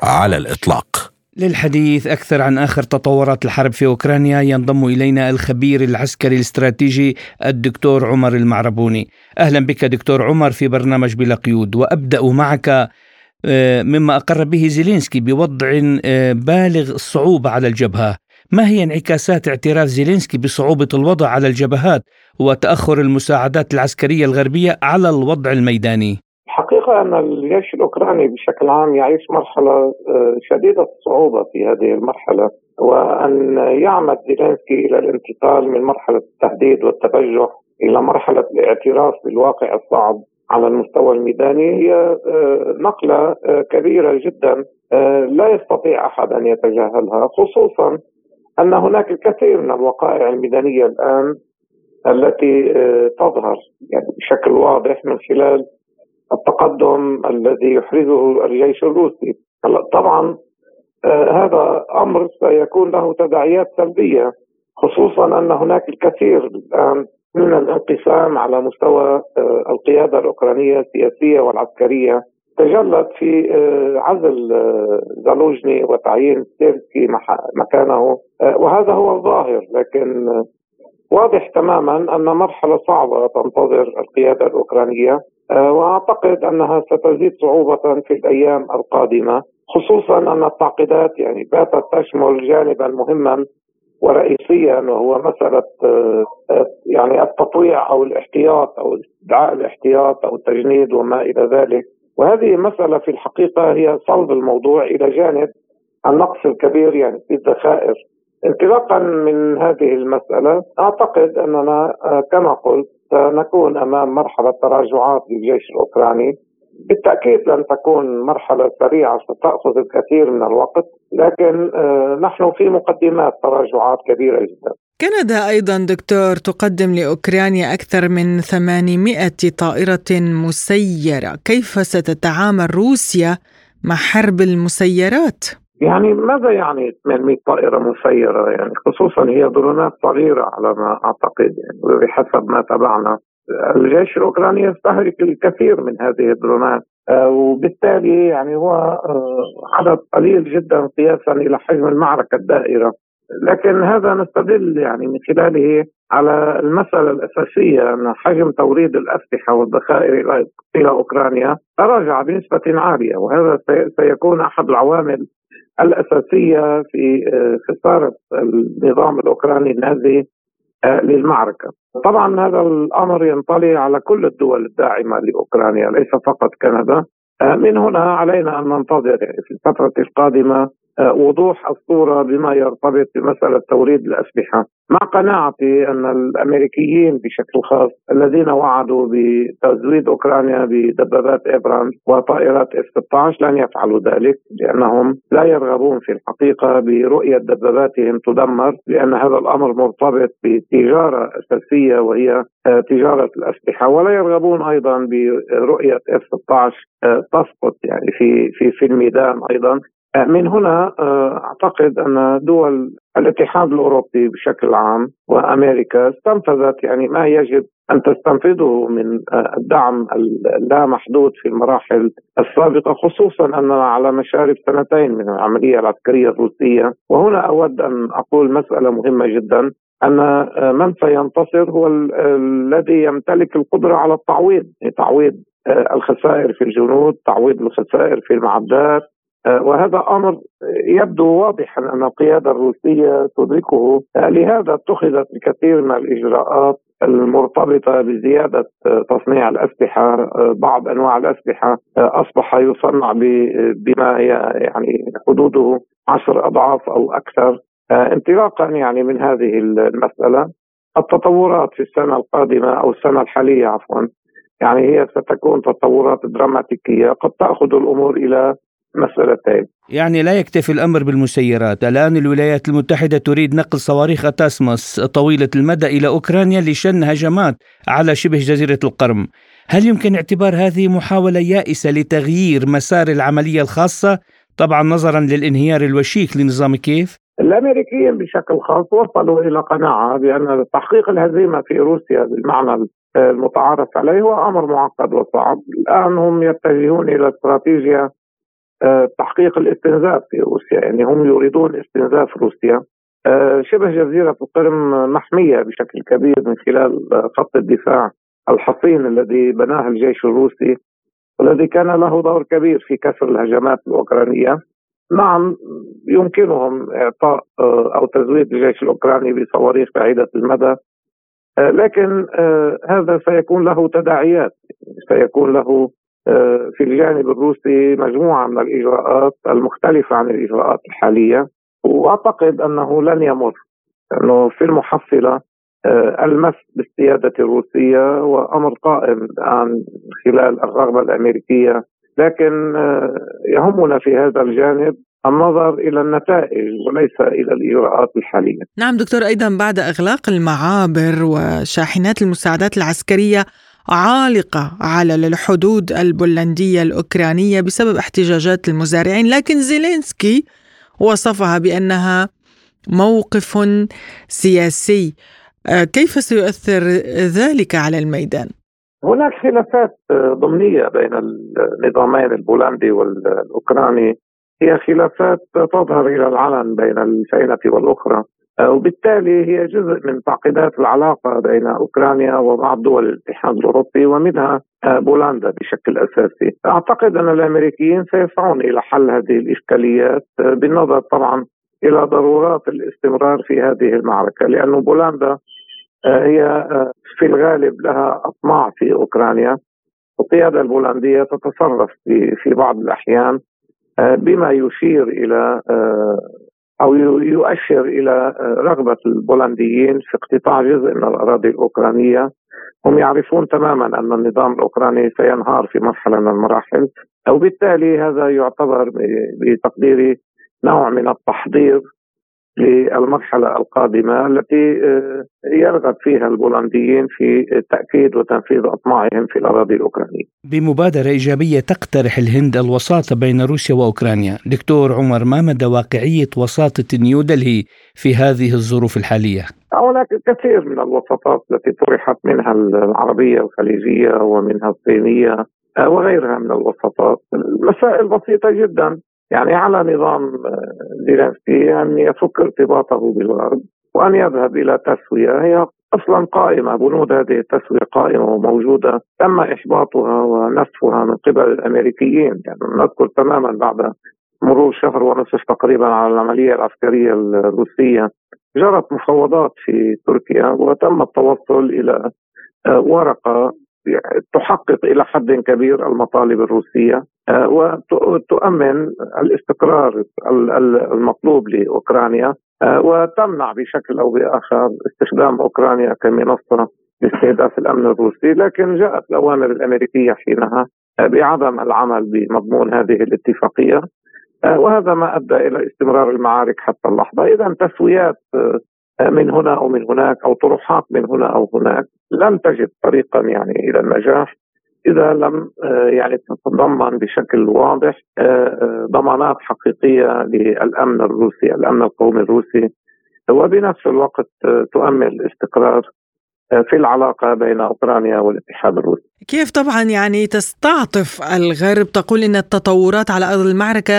على الإطلاق. للحديث أكثر عن آخر تطورات الحرب في أوكرانيا ينضم إلينا الخبير العسكري الاستراتيجي الدكتور عمر المعربوني أهلا بك دكتور عمر في برنامج بلا قيود وأبدأ معك آه، مما أقر به زيلينسكي بوضع آه، بالغ الصعوبة على الجبهة ما هي انعكاسات اعتراف زيلينسكي بصعوبة الوضع على الجبهات وتأخر المساعدات العسكرية الغربية على الوضع الميداني؟ الحقيقة أن الجيش الأوكراني بشكل عام يعيش مرحلة آه، شديدة الصعوبة في هذه المرحلة وأن يعمد زيلينسكي إلى الانتقال من مرحلة التهديد والتبجح إلى مرحلة الاعتراف بالواقع الصعب على المستوى الميداني. هي آه، نقلة آه، كبيرة جدا لا يستطيع أحد أن يتجاهلها خصوصا أن هناك الكثير من الوقائع الميدانية الآن التي تظهر يعني بشكل واضح من خلال التقدم الذي يحرزه الجيش الروسي. طبعا آه هذا أمر سيكون له تداعيات سلبية خصوصا أن هناك الكثير الآن من الانقسام على مستوى آه القيادة الأوكرانية السياسية والعسكرية. تجلت في آه عزل زالوجني وتعيين سيرسكي مكانه. وهذا هو الظاهر لكن واضح تماما أن مرحلة صعبة تنتظر القيادة الأوكرانية آه، وأعتقد أنها ستزيد صعوبة في الأيام القادمة خصوصا أن التعقيدات يعني باتت تشمل جانبا مهما ورئيسيا وهو مسألة آه، آه، يعني التطويع أو الاحتياط أو استدعاء الاحتياط أو التجنيد وما إلى ذلك. وهذه مساله في الحقيقة هي صلب الموضوع إلى جانب النقص الكبير يعني في الذخائر. انطلاقا من هذه المسألة أعتقد أننا كما قلت سنكون أمام مرحلة تراجعات للجيش الأوكراني. بالتأكيد لن تكون مرحلة سريعة ستأخذ الكثير من الوقت لكن آه، نحن في مقدمات تراجعات كبيرة جدا. كندا أيضا دكتور تقدم لأوكرانيا أكثر من 800 طائرة مسيرة. كيف ستتعامل روسيا مع حرب المسيرات؟ يعني ماذا يعني 800 طائرة مسيرة؟ يعني خصوصا هي درونات صغيرة على ما أعتقد يعني وبحسب ما تابعنا. الجيش الأوكراني يستهلك الكثير من هذه الدرونات آه، وبالتالي يعني هو آه، عدد قليل جدا قياسا إلى حجم المعركة الدائرة. لكن هذا نستدل يعني من خلاله على المسألة الأساسية أن حجم توريد الأسلحة والذخائر إلى أوكرانيا تراجع بنسبة عالية وهذا سيكون أحد العوامل الأساسية في آه، خسارة النظام الأوكراني النازي آه، للمعركة. طبعا هذا الأمر ينطلي على كل الدول الداعمة لأوكرانيا ليس فقط كندا. آه، من هنا علينا أن ننتظر في الفترة القادمة وضوح الصورة بما يرتبط بمسألة توريد الأسلحة. مع قناعتي أن الأمريكيين بشكل خاص الذين وعدوا بتزويد أوكرانيا بدبابات إبرام وطائرات إف 16 لن يفعلوا ذلك لأنهم لا يرغبون في الحقيقة برؤية دباباتهم تدمر لأن هذا الأمر مرتبط بتجارة أساسية وهي آه، تجارة الأسلحة. ولا يرغبون أيضا برؤية إف 16 آه، تسقط يعني في في في الميدان أيضا. من هنا آه، أعتقد أن دول الاتحاد الأوروبي بشكل عام وأمريكا استنفذت يعني ما يجب أن تستنفذه من آه، الدعم اللامحدود في المراحل السابقة خصوصا أننا على مشارف سنتين من العملية العسكرية الروسية. وهنا أود أن أقول مسألة مهمة جدا أن آه، من سينتصر هو الذي يمتلك القدرة على التعويض يعني تعويض الخسائر في الجنود تعويض الخسائر في المعدات. وهذا أمر يبدو واضحا أن القيادة الروسية تدركه. آه، لهذا اتخذت الكثير من الإجراءات المرتبطة بزيادة آه، تصنيع الأسلحة بعض أنواع الأسلحة أصبح يصنع بما يعني حدوده عشر أضعاف أو أكثر. انطلاقا يعني من هذه المسألة التطورات في السنة القادمة أو السنة الحالية عفوا يعني هي ستكون تطورات دراماتيكية قد تأخذ الأمور إلى مسألتين يعني لا يكتفي الأمر بالمسيرات. الآن الولايات المتحدة تريد نقل صواريخ أتاسمس طويلة المدى إلى أوكرانيا لشن هجمات على شبه جزيرة القرم. هل يمكن اعتبار هذه محاولة يائسة لتغيير مسار العملية الخاصة؟ طبعا نظرا للانهيار الوشيك لنظام كيف؟ الأمريكيين بشكل خاص وصلوا إلى قناعة بأن تحقيق الهزيمة في روسيا بالمعنى المتعارف عليه هو أمر معقد وصعب، الآن هم يتجهون إلى استراتيجية تحقيق الاستنزاف في روسيا. يعني هم يريدون استنزاف روسيا. آه، شبه جزيرة القرم محمية بشكل كبير من خلال خط الدفاع الحصين الذي بناه الجيش الروسي والذي كان له دور كبير في كسر الهجمات الأوكرانية. نعم يمكنهم إعطاء آه، أو تزويد الجيش الأوكراني بصواريخ بعيدة المدى. لكن هذا سيكون له تداعيات سيكون له في الجانب الروسي مجموعة من الإجراءات المختلفة عن الإجراءات الحالية وأعتقد أنه لن يمر لأنه في المحصلة آه، المس بالسيادة الروسية وأمر قائم الآن خلال الرغبة الأمريكية لكن آه، يهمنا في هذا الجانب النظر إلى النتائج وليس إلى الإجراءات الحالية. نعم دكتور أيضا بعد إغلاق المعابر وشاحنات المساعدات العسكرية عالقة على الحدود البولندية الأوكرانية بسبب احتجاجات المزارعين لكن زيلينسكي وصفها بأنها موقف سياسي. آه، كيف سيؤثر ذلك على الميدان؟ هناك خلافات ضمنية بين النظامين البولندي والأوكراني. هي خلافات تظهر إلى العلن بين الفئنة والأخرى. آه، وبالتالي هي جزء من تعقيدات العلاقة بين أوكرانيا وبعض دول الاتحاد الأوروبي ومنها آه، بولندا بشكل أساسي. أعتقد أن الأمريكيين سيسعون إلى حل هذه الإشكاليات آه، بالنظر طبعا إلى ضرورات الاستمرار في هذه المعركة لأنه بولندا هي في الغالب لها أطماع في أوكرانيا القياده البولندية تتصرف في بعض الأحيان بما يشير إلى أو يؤشر إلى رغبة البولنديين في اقتطاع جزء من الأراضي الأوكرانية. هم يعرفون تماما أن النظام الأوكراني سينهار في مرحلة من المراحل وبالتالي هذا يعتبر بتقديري نوع من التحضير للمرحلة القادمة التي آه، يرغب فيها البولنديين في تأكيد وتنفيذ أطماعهم في الأراضي الأوكرانية. بمبادرة إيجابية تقترح الهند الوساطة بين روسيا وأوكرانيا. دكتور عمر ما مدى واقعية وساطة نيودلهي في هذه الظروف الحالية؟ هناك الكثير من الوساطات التي طرحت منها العربية الخليجية ومنها الصينية آه، وغيرها من الوساطات. المسائل بسيطة جدا. يعني على نظام آه، زيلينسكي أن يفك ارتباطه بالغرب وأن يذهب إلى تسوية. هي أصلا قائمة بنود هذه التسوية قائمة وموجودة تم إحباطها ونسفها من قبل الأمريكيين. يعني نذكر تماما بعد مرور شهر ونصف تقريبا على العملية العسكرية الروسية جرت مفاوضات في تركيا وتم التوصل إلى آه، ورقة تحقق إلى حد كبير المطالب الروسية. وتؤمن الاستقرار المطلوب لأوكرانيا وتمنع بشكل أو بآخر استخدام أوكرانيا كمنصة لاستهداف الأمن الروسي، لكن جاءت الأوامر الأمريكية حينها بعدم العمل بمضمون هذه الاتفاقية وهذا ما أدى إلى استمرار المعارك حتى اللحظة، اذا تسويات من هنا أو من هناك أو طروحات من هنا أو هناك لن تجد طريقا يعني إلى النجاح. إذا لم يعني تتضمن بشكل واضح ضمانات حقيقية للأمن الروسي، الأمن القومي الروسي. وبنفس الوقت تؤمن الاستقرار في العلاقة بين أوكرانيا والاتحاد الروسي. كيف طبعا يعني تستعطف الغرب؟ تقول أن التطورات على أرض المعركة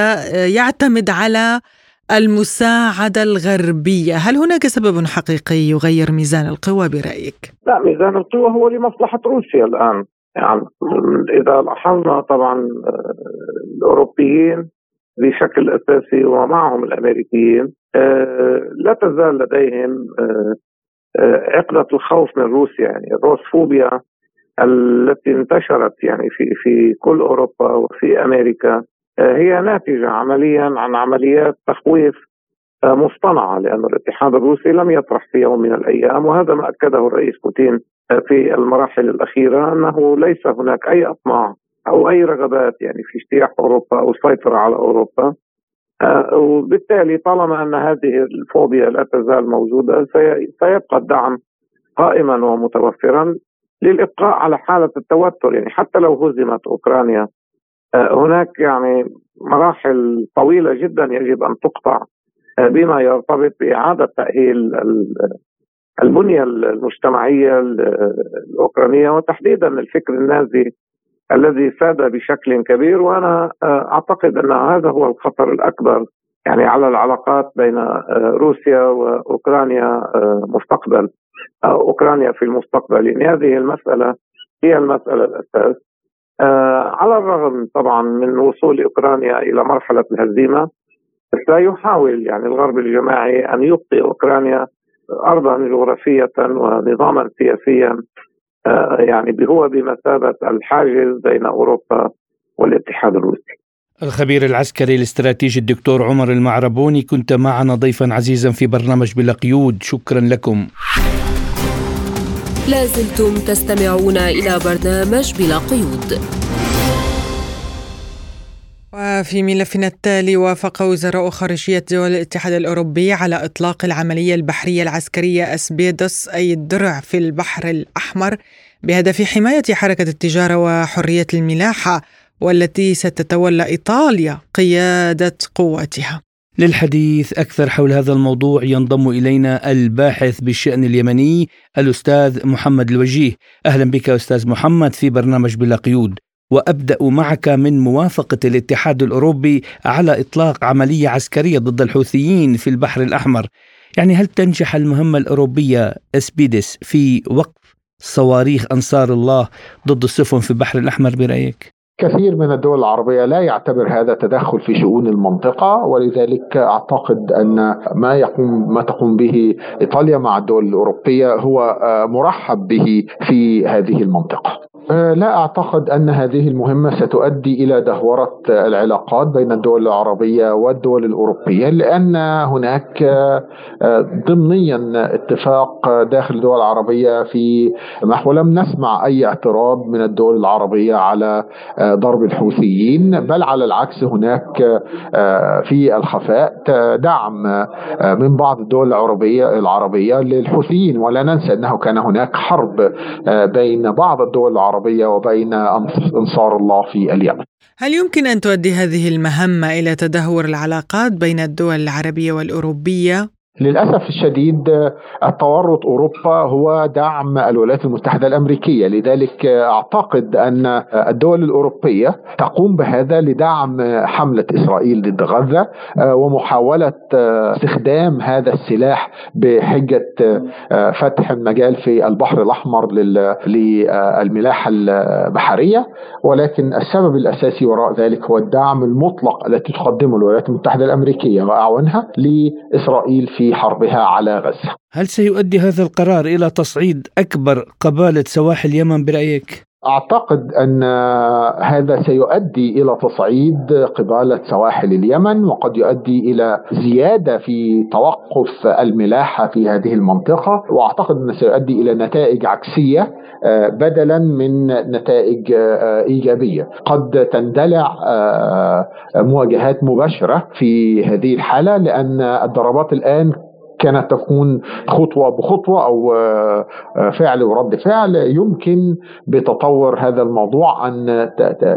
يعتمد على المساعدة الغربية. هل هناك سبب حقيقي يغير ميزان القوى برأيك؟ لا ميزان القوى هو لمصلحة روسيا الآن. يعني إذا لاحظنا طبعا الأوروبيين بشكل أساسي ومعهم الأمريكيين لا تزال لديهم عقدة الخوف من روسيا يعني الروسفوبيا التي انتشرت يعني في في كل أوروبا وفي أمريكا هي ناتجة عمليا عن عمليات تخويف مصطنعة لأن الاتحاد الروسي لم يطرح في يوم من الأيام وهذا ما أكده الرئيس بوتين في المراحل الأخيرة أنه ليس هناك أي أطماع أو أي رغبات يعني في اجتياح أوروبا أو السيطرة على أوروبا. وبالتالي طالما أن هذه الفوبيا لا تزال موجودة سيبقى الدعم قائما ومتوفرا للإبقاء على حالة التوتر. يعني حتى لو هزمت أوكرانيا هناك يعني مراحل طويلة جدا يجب أن تقطع بما يرتبط بإعادة تأهيل البنية المجتمعية الأوكرانية وتحديدا الفكر النازي الذي ساد بشكل كبير. وأنا أعتقد أن هذا هو الخطر الأكبر يعني على العلاقات بين روسيا وأوكرانيا مستقبل أوكرانيا في المستقبل. يعني هذه المسألة هي المسألة الأساس. على الرغم طبعا من وصول أوكرانيا إلى مرحلة الهزيمة سيحاول يعني الغرب الجماعي أن يبقي أوكرانيا ارضا جغرافية ونظاما سياسيا يعني هو بمثابة الحاجز بين أوروبا والاتحاد الروسي. الخبير العسكري الاستراتيجي الدكتور عمر المعربوني كنت معنا ضيفا عزيزا في برنامج بلا قيود شكرا لكم. لازلتم تستمعون إلى برنامج بلا قيود. وفي ملفنا التالي وافق وزراء خارجية دول الاتحاد الأوروبي على إطلاق العملية البحرية العسكرية أسبيدوس أي الدرع في البحر الأحمر بهدف حماية حركة التجارة وحرية الملاحة والتي ستتولى إيطاليا قيادة قواتها. للحديث أكثر حول هذا الموضوع ينضم إلينا الباحث بالشأن اليمني الأستاذ محمد الوجيه. أهلا بك أستاذ محمد في برنامج بلا قيود. وأبدأ معك من موافقة الاتحاد الأوروبي على إطلاق عملية عسكرية ضد الحوثيين في البحر الأحمر. يعني هل تنجح المهمة الأوروبية إسبيدس في وقف صواريخ أنصار الله ضد السفن في البحر الأحمر برأيك؟ كثير من الدول العربية لا يعتبر هذا تدخل في شؤون المنطقة ولذلك أعتقد أن ما يقوم ما تقوم به إيطاليا مع الدول الأوروبية هو مرحب به في هذه المنطقة. لا أعتقد أن هذه المهمة ستؤدي إلى دهورة العلاقات بين الدول العربية والدول الأوروبية لأن هناك ضمنيا اتفاق داخل الدول العربية في نحو لم نسمع أي اعتراض من الدول العربية على ضرب الحوثيين بل على العكس هناك في الخفاء دعم من بعض الدول العربيه العربية للحوثيين ولا ننسى أنه كان هناك حرب بين بعض الدول العربية العربية وبين أنصار الله في اليمن هل يمكن أن تؤدي هذه المهمة إلى تدهور العلاقات بين الدول العربية والأوروبية؟ للأسف الشديد التورط أوروبا هو دعم الولايات المتحدة الأمريكية، لذلك أعتقد أن الدول الأوروبية تقوم بهذا لدعم حملة إسرائيل ضد غزة ومحاولة استخدام هذا السلاح بحجة فتح المجال في البحر الأحمر للملاحة البحرية، ولكن السبب الأساسي وراء ذلك هو الدعم المطلق التي تقدمه الولايات المتحدة الأمريكية واعوانها لإسرائيل في في حربها على غزة. هل سيؤدي هذا القرار إلى تصعيد أكبر قبالة سواحل اليمن برأيك؟ أعتقد أن هذا سيؤدي إلى تصعيد قبالة سواحل اليمن وقد يؤدي إلى زيادة في توقف الملاحة في هذه المنطقة وأعتقد انه سيؤدي إلى نتائج عكسية آه، بدلا من نتائج آه، إيجابية. قد تندلع آه، مواجهات مباشرة في هذه الحالة لأن الضربات الآن كانت تكون خطوة بخطوة أو آه، آه، فعل ورد فعل يمكن بتطور هذا الموضوع أن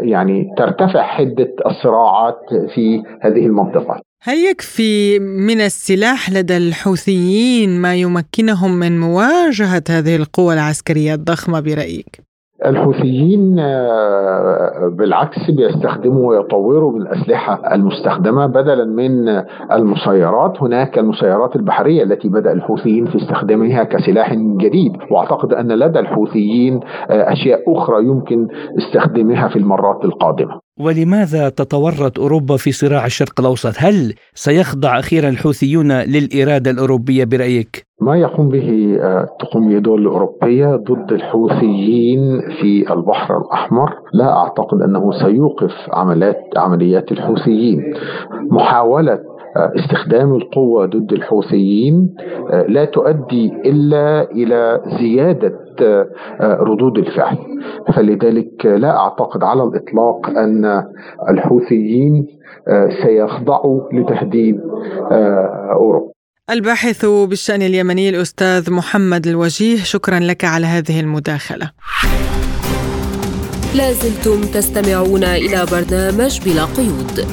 يعني ترتفع حدة الصراعات في هذه المنطقة هل يكفي من السلاح لدى الحوثيين ما يمكنهم من مواجهة هذه القوى العسكرية الضخمة برأيك؟ الحوثيين آه، بالعكس بيستخدموا ويطوروا من الأسلحة المستخدمة بدلا من المسيرات هناك المسيرات البحرية التي بدأ الحوثيين في استخدامها كسلاح جديد وأعتقد أن لدى الحوثيين آه، أشياء أخرى يمكن استخدامها في المرات القادمة ولماذا تتورط أوروبا في صراع الشرق الأوسط؟ هل سيخضع أخيرا الحوثيون للإرادة الأوروبية برأيك؟ ما يقوم به آه، تقوم الدول الأوروبية ضد الحوثيين في البحر الأحمر. لا أعتقد أنه سيوقف عمليات عمليات الحوثيين. محاولة آه، استخدام القوة ضد الحوثيين آه، لا تؤدي إلا إلى زيادة ردود الفعل. فلذلك لا أعتقد على الإطلاق أن الحوثيين سيخضعوا لتهديد أوروبا. الباحث بالشأن اليمني الأستاذ محمد الوجيه شكرا لك على هذه المداخلة. لازلتم تستمعون إلى برنامج بلا قيود.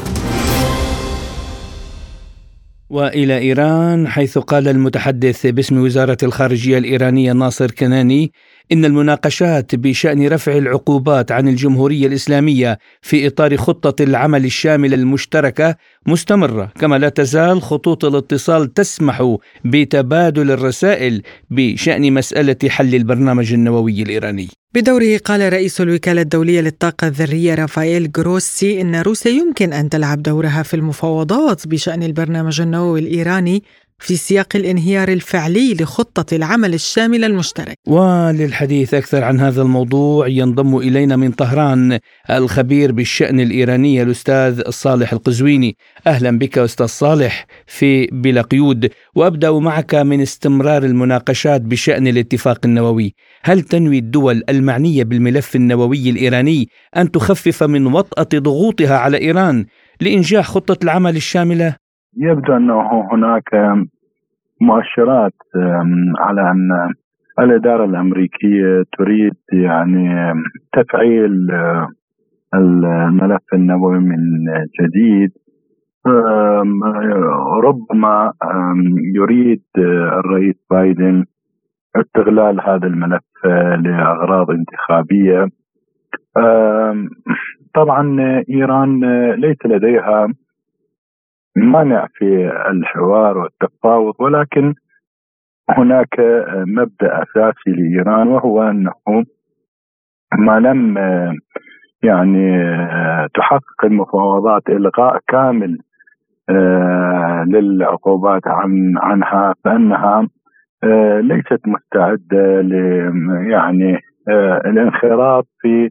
وإلى إيران حيث قال المتحدث باسم وزارة الخارجية الإيرانية ناصر كناني إن المناقشات بشأن رفع العقوبات عن الجمهورية الإسلامية في إطار خطة العمل الشاملة المشتركة مستمرة كما لا تزال خطوط الاتصال تسمح بتبادل الرسائل بشأن مسألة حل البرنامج النووي الإيراني. بدوره قال رئيس الوكالة الدولية للطاقة الذرية رافائيل جروسي إن روسيا يمكن أن تلعب دورها في المفاوضات بشأن البرنامج النووي الإيراني في سياق الانهيار الفعلي لخطة العمل الشاملة المشترك. وللحديث أكثر عن هذا الموضوع ينضم إلينا من طهران الخبير بالشأن الإيراني الأستاذ صالح القزويني. أهلا بك أستاذ صالح في بلا قيود وأبدأ معك من استمرار المناقشات بشأن الاتفاق النووي. هل تنوي الدول المعنية بالملف النووي الإيراني أن تخفف من وطأة ضغوطها على إيران لإنجاح خطة العمل الشاملة؟ يبدو أنه هناك مؤشرات على أن الإدارة الأمريكية تريد يعني تفعيل الملف النووي من جديد. ربما يريد الرئيس بايدن استغلال هذا الملف لأغراض انتخابية. طبعا إيران ليس لديها مانع في الحوار والتفاوض ولكن هناك مبدأ أساسي لإيران وهو أنه ما لم يعني تحقق المفاوضات إلغاء كامل آه، للعقوبات عن عنها فإنها آه، ليست مستعدة ل يعني آه، الانخراط في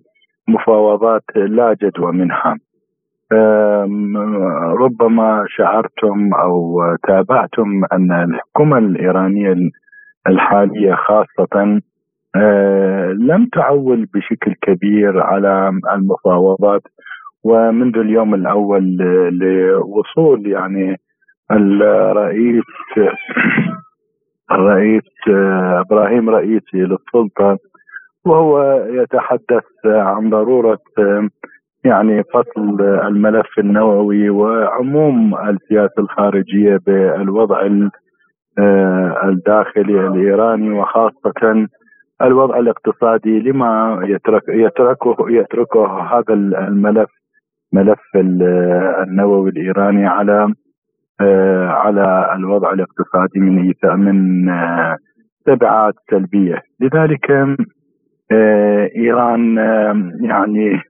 مفاوضات لا جدوى منها. ربما شعرتم أو تابعتم أن الحكومة الإيرانية الحالية خاصة أه، لم تعول بشكل كبير على المفاوضات ومنذ اليوم الأول لوصول يعني الرئيس الرئيس إبراهيم رئيسي للسلطة وهو يتحدث عن ضرورة يعني فصل الملف النووي وعموم السياسة الخارجية بالوضع آه، الداخلي الإيراني وخاصة الوضع الاقتصادي لما يترك يتركه يتركه هذا الملف ملف النووي الإيراني على آه، على الوضع الاقتصادي من من آه، تبعات سلبية. لذلك إيران يعني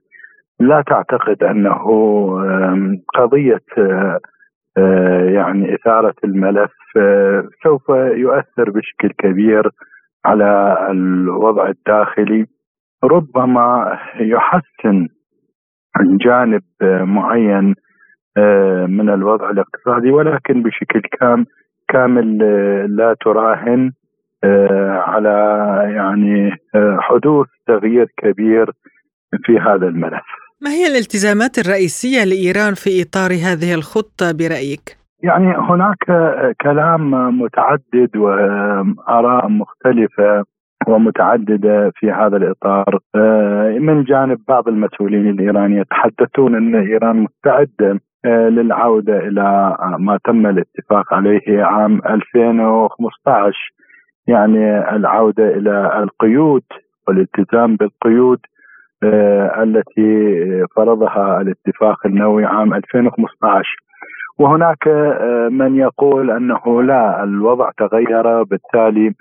لا تعتقد أنه قضية آه، آه، يعني إثارة الملف آه، سوف يؤثر بشكل كبير على الوضع الداخلي ربما يحسن جانب معين من الوضع الاقتصادي ولكن بشكل كام كامل لا تراهن على يعني حدوث تغيير كبير في هذا الملف. ما هي الالتزامات الرئيسية لإيران في إطار هذه الخطة برأيك؟ يعني هناك كلام متعدد وآراء مختلفة ومتعددة في هذا الإطار من جانب بعض المسؤولين الإيرانيين يتحدثون أن إيران مستعدة للعودة إلى ما تم الاتفاق عليه عام 2015 يعني العودة إلى القيود والالتزام بالقيود التي فرضها الاتفاق النووي عام 2015 وهناك من يقول أنه لا الوضع تغير بالتالي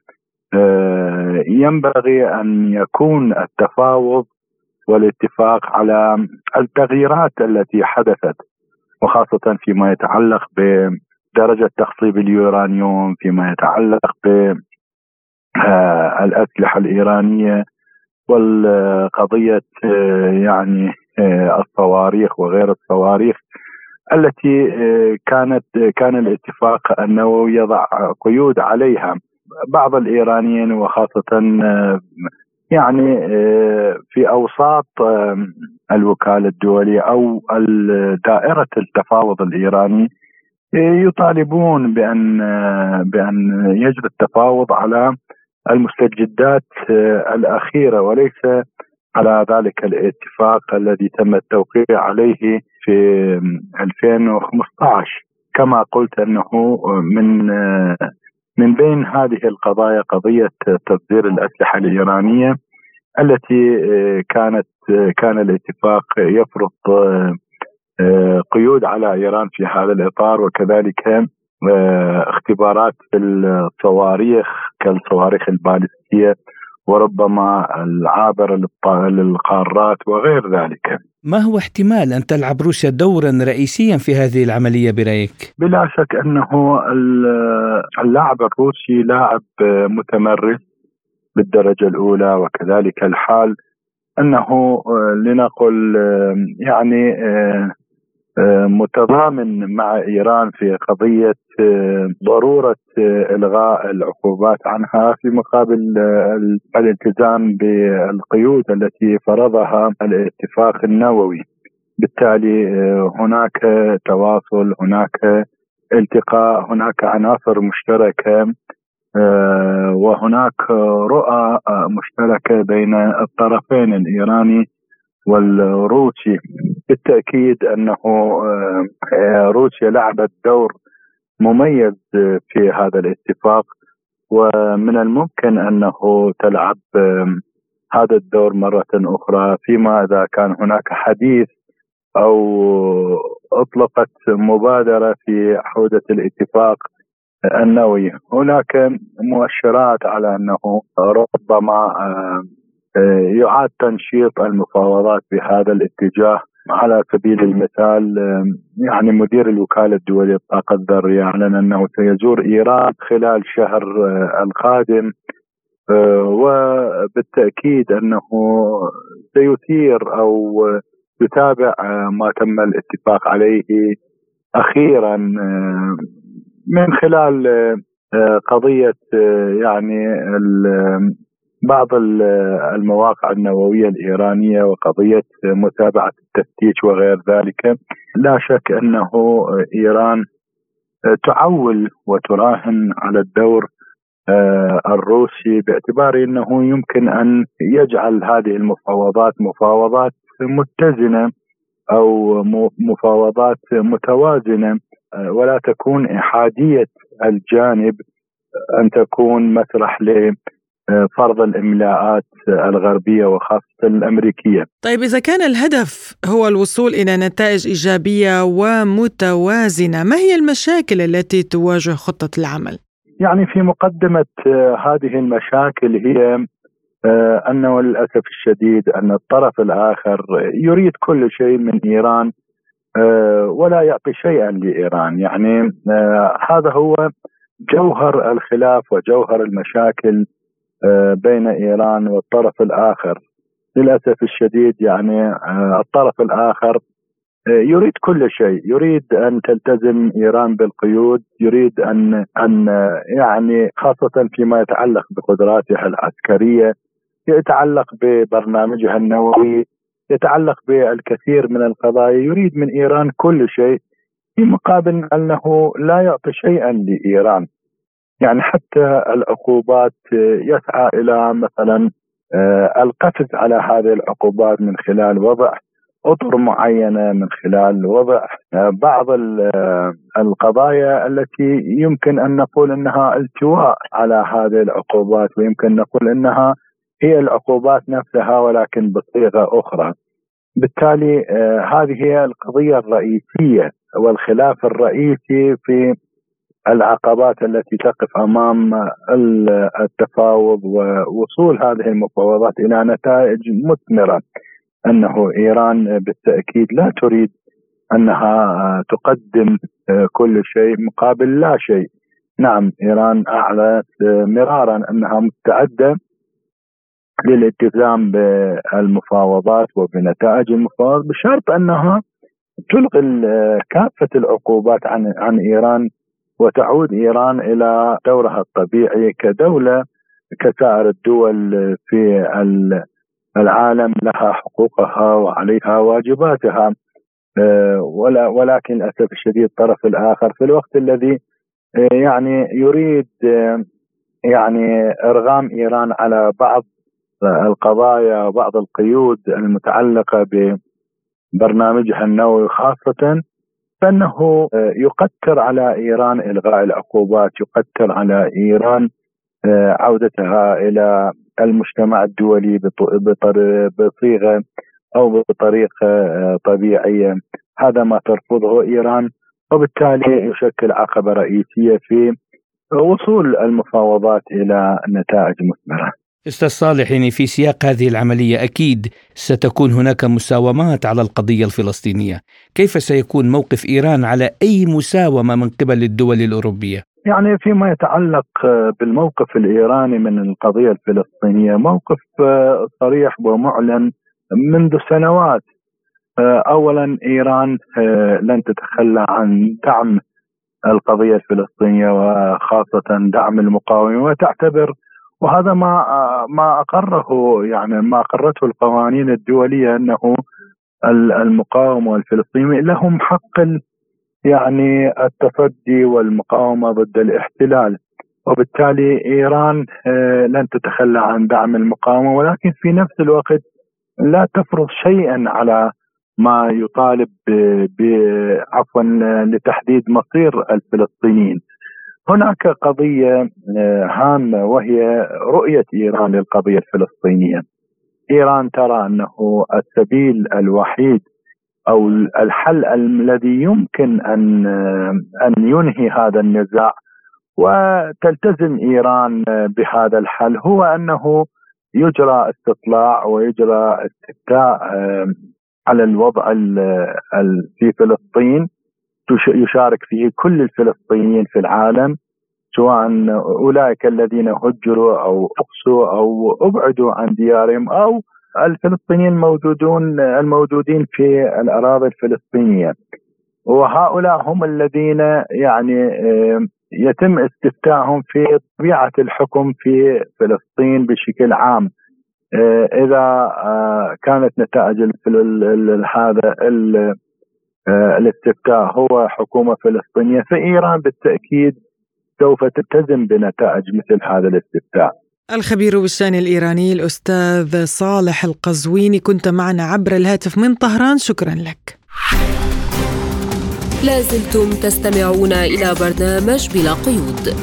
ينبغي أن يكون التفاوض والاتفاق على التغييرات التي حدثت وخاصة فيما يتعلق بدرجة تخصيب اليورانيوم فيما يتعلق بالاسلحه الإيرانية والقضية يعني الصواريخ وغير الصواريخ التي كانت كان الاتفاق النووي يضع قيود عليها. بعض الإيرانيين وخاصة يعني في أوساط الوكالة الدولية أو دائره التفاوض الإيراني يطالبون بأن بأن يجري التفاوض على المستجدات الأخيرة وليس على ذلك الاتفاق الذي تم التوقيع عليه في 2015 كما قلت أنه من من بين هذه القضايا قضية تصدير الأسلحة الإيرانية التي كانت كان الاتفاق يفرض قيود على إيران في هذا الإطار وكذلك اختبارات في الصواريخ كالصواريخ البالستية وربما العابر للقارات وغير ذلك. ما هو احتمال أن تلعب روسيا دورا رئيسيا في هذه العملية برأيك؟ بلا شك أنه اللاعب الروسي لاعب متمرس بالدرجة الأولى وكذلك الحال أنه لنقل يعني متضامن مع إيران في قضية ضرورة إلغاء العقوبات عنها في مقابل الالتزام بالقيود التي فرضها الاتفاق النووي. بالتالي هناك تواصل هناك التقاء هناك عناصر مشتركة وهناك رؤى مشتركة بين الطرفين الإيراني. والروسي بالتأكيد أنه روسيا لعبت دور مميز في هذا الاتفاق ومن الممكن أنه تلعب هذا الدور مرة أخرى فيما إذا كان هناك حديث أو أطلقت مبادرة في حوزه الاتفاق النووي. هناك مؤشرات على أنه ربما يعاد تنشيط المفاوضات بهذا الاتجاه. على سبيل المثال يعني مدير الوكالة الدولية للطاقة الذرية أعلن أنه سيزور إيران خلال شهر القادم. وبالتأكيد أنه سيثير أو يتابع ما تم الاتفاق عليه أخيرا من خلال قضية يعني بعض المواقع النووية الإيرانية وقضية متابعة التفتيش وغير ذلك لا شك أنه إيران تعول وتراهن على الدور الروسي باعتبار أنه يمكن أن يجعل هذه المفاوضات مفاوضات متزنة أو مفاوضات متوازنة ولا تكون إحادية الجانب أن تكون مسرح فرض الإملاءات الغربية وخاصة الأمريكية. طيب إذا كان الهدف هو الوصول إلى نتائج إيجابية ومتوازنة، ما هي المشاكل التي تواجه خطة العمل؟ يعني في مقدمة هذه المشاكل هي أنه للأسف الشديد أن الطرف الآخر يريد كل شيء من إيران ولا يعطي شيئا لإيران، يعني هذا هو جوهر الخلاف وجوهر المشاكل بين إيران والطرف الآخر. للأسف الشديد يعني آه، الطرف الآخر آه، يريد كل شيء، يريد أن تلتزم إيران بالقيود، يريد أن أن يعني خاصة فيما يتعلق بقدراتها العسكرية، يتعلق ببرنامجها النووي، يتعلق بالكثير من القضايا، يريد من إيران كل شيء في مقابل أنه لا يعطي شيئا لإيران. يعني حتى العقوبات يسعى إلى مثلا آه، القفز على هذه العقوبات من خلال وضع أطر معينة من خلال وضع آه، بعض آه، القضايا التي يمكن أن نقول إنها التواء على هذه العقوبات ويمكن نقول إنها هي العقوبات نفسها ولكن بصيغة أخرى. بالتالي هذه هي القضية الرئيسية والخلاف الرئيسي في العقبات التي تقف أمام التفاوض ووصول هذه المفاوضات إلى نتائج مثمرة أنه إيران بالتأكيد لا تريد أنها تقدم كل شيء مقابل لا شيء. نعم إيران أعلنت مرارا أنها مستعدة للالتزام بالمفاوضات وبنتائج المفاوضات بشرط أنها تلغي كافة العقوبات عن عن إيران وتعود إيران إلى دورها الطبيعي كدولة كسائر الدول في العالم لها حقوقها وعليها واجباتها. آه، ولكن للأسف الشديد الطرف الآخر في الوقت الذي آه، يعني يريد آه، يعني إرغام إيران على بعض القضايا وبعض القيود المتعلقة ببرنامجها النووي خاصة فإنه آه، يقتر على إيران إلغاء العقوبات، يقتر على إيران آه، عودتها إلى المجتمع الدولي بصيغة أو بطريقة آه، طبيعية، هذا ما ترفضه إيران وبالتالي يشكل عقبة رئيسية في وصول المفاوضات إلى نتائج مثمرة. أستاذ صالح يعني في سياق هذه العملية أكيد ستكون هناك مساومات على القضية الفلسطينية، كيف سيكون موقف إيران على أي مساومة من قبل الدول الأوروبية؟ يعني فيما يتعلق بالموقف الإيراني من القضية الفلسطينية، موقف صريح ومعلن منذ سنوات. اولا إيران لن تتخلى عن دعم القضية الفلسطينية وخاصة دعم المقاومة وتعتبر وهذا ما ما أقره يعني ما أقرته القوانين الدولية أنه المقاومة والفلسطينيين لهم حق يعني التصدي والمقاومة ضد الاحتلال. وبالتالي إيران آه، لن تتخلى عن دعم المقاومة ولكن في نفس الوقت لا تفرض شيئا على ما يطالب عفوا لتحديد مصير الفلسطينيين. هناك قضية آه، هامة وهي رؤية إيران للقضية الفلسطينية. إيران ترى أنه السبيل الوحيد أو الحل الذي يمكن أن آه، أن ينهي هذا النزاع وتلتزم إيران آه، بهذا الحل هو أنه يجرى استطلاع ويجرى استفتاء على الوضع في فلسطين يشارك فيه كل الفلسطينيين في العالم سواء أولئك الذين هجروا أو أقصوا أو أبعدوا عن ديارهم أو الفلسطينيين الموجودون الموجودين في الأراضي الفلسطينية. وهؤلاء هم الذين يعني يتم استفتاءهم في طبيعة الحكم في فلسطين بشكل عام. إذا كانت نتائج هذا آه، الاستفتاء هو حكومة فلسطينية فإيران بالتأكيد سوف تلتزم بنتائج مثل هذا الاستفتاء الخبير بالشأن الإيراني الأستاذ صالح القزويني كنت معنا عبر الهاتف من طهران. شكرا لك. لازلتم تستمعون إلى برنامج بلا قيود.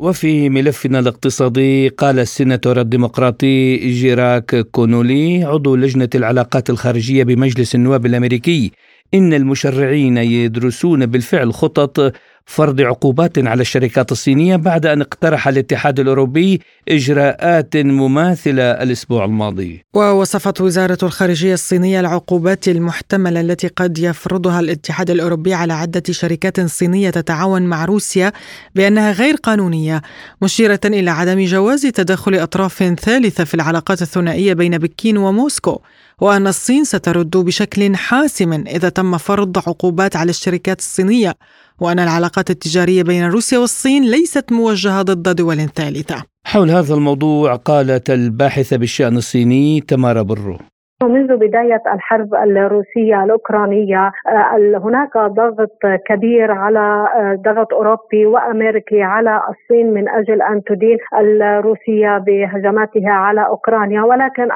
وفي ملفنا الاقتصادي قال السيناتور الديمقراطي جيراك كونولي عضو لجنة العلاقات الخارجية بمجلس النواب الأمريكي إن المشرعين يدرسون بالفعل خطط فرض عقوبات على الشركات الصينية بعد أن اقترح الاتحاد الأوروبي إجراءات مماثلة الأسبوع الماضي. ووصفت وزارة الخارجية الصينية العقوبات المحتملة التي قد يفرضها الاتحاد الأوروبي على عدة شركات صينية تتعاون مع روسيا بأنها غير قانونية، مشيرة إلى عدم جواز تدخل أطراف ثالثة في العلاقات الثنائية بين بكين وموسكو. وأن الصين سترد بشكل حاسم إذا تم فرض عقوبات على الشركات الصينية وأن العلاقات التجارية بين روسيا والصين ليست موجهة ضد دول ثالثة. حول هذا الموضوع قالت الباحثة بالشأن الصيني تمارا برو. منذ بداية الحرب الروسية الأوكرانية آه، هناك ضغط كبير على آه، ضغط أوروبي وأمريكي على الصين من أجل أن تدين الروسية بهجماتها على أوكرانيا. ولكن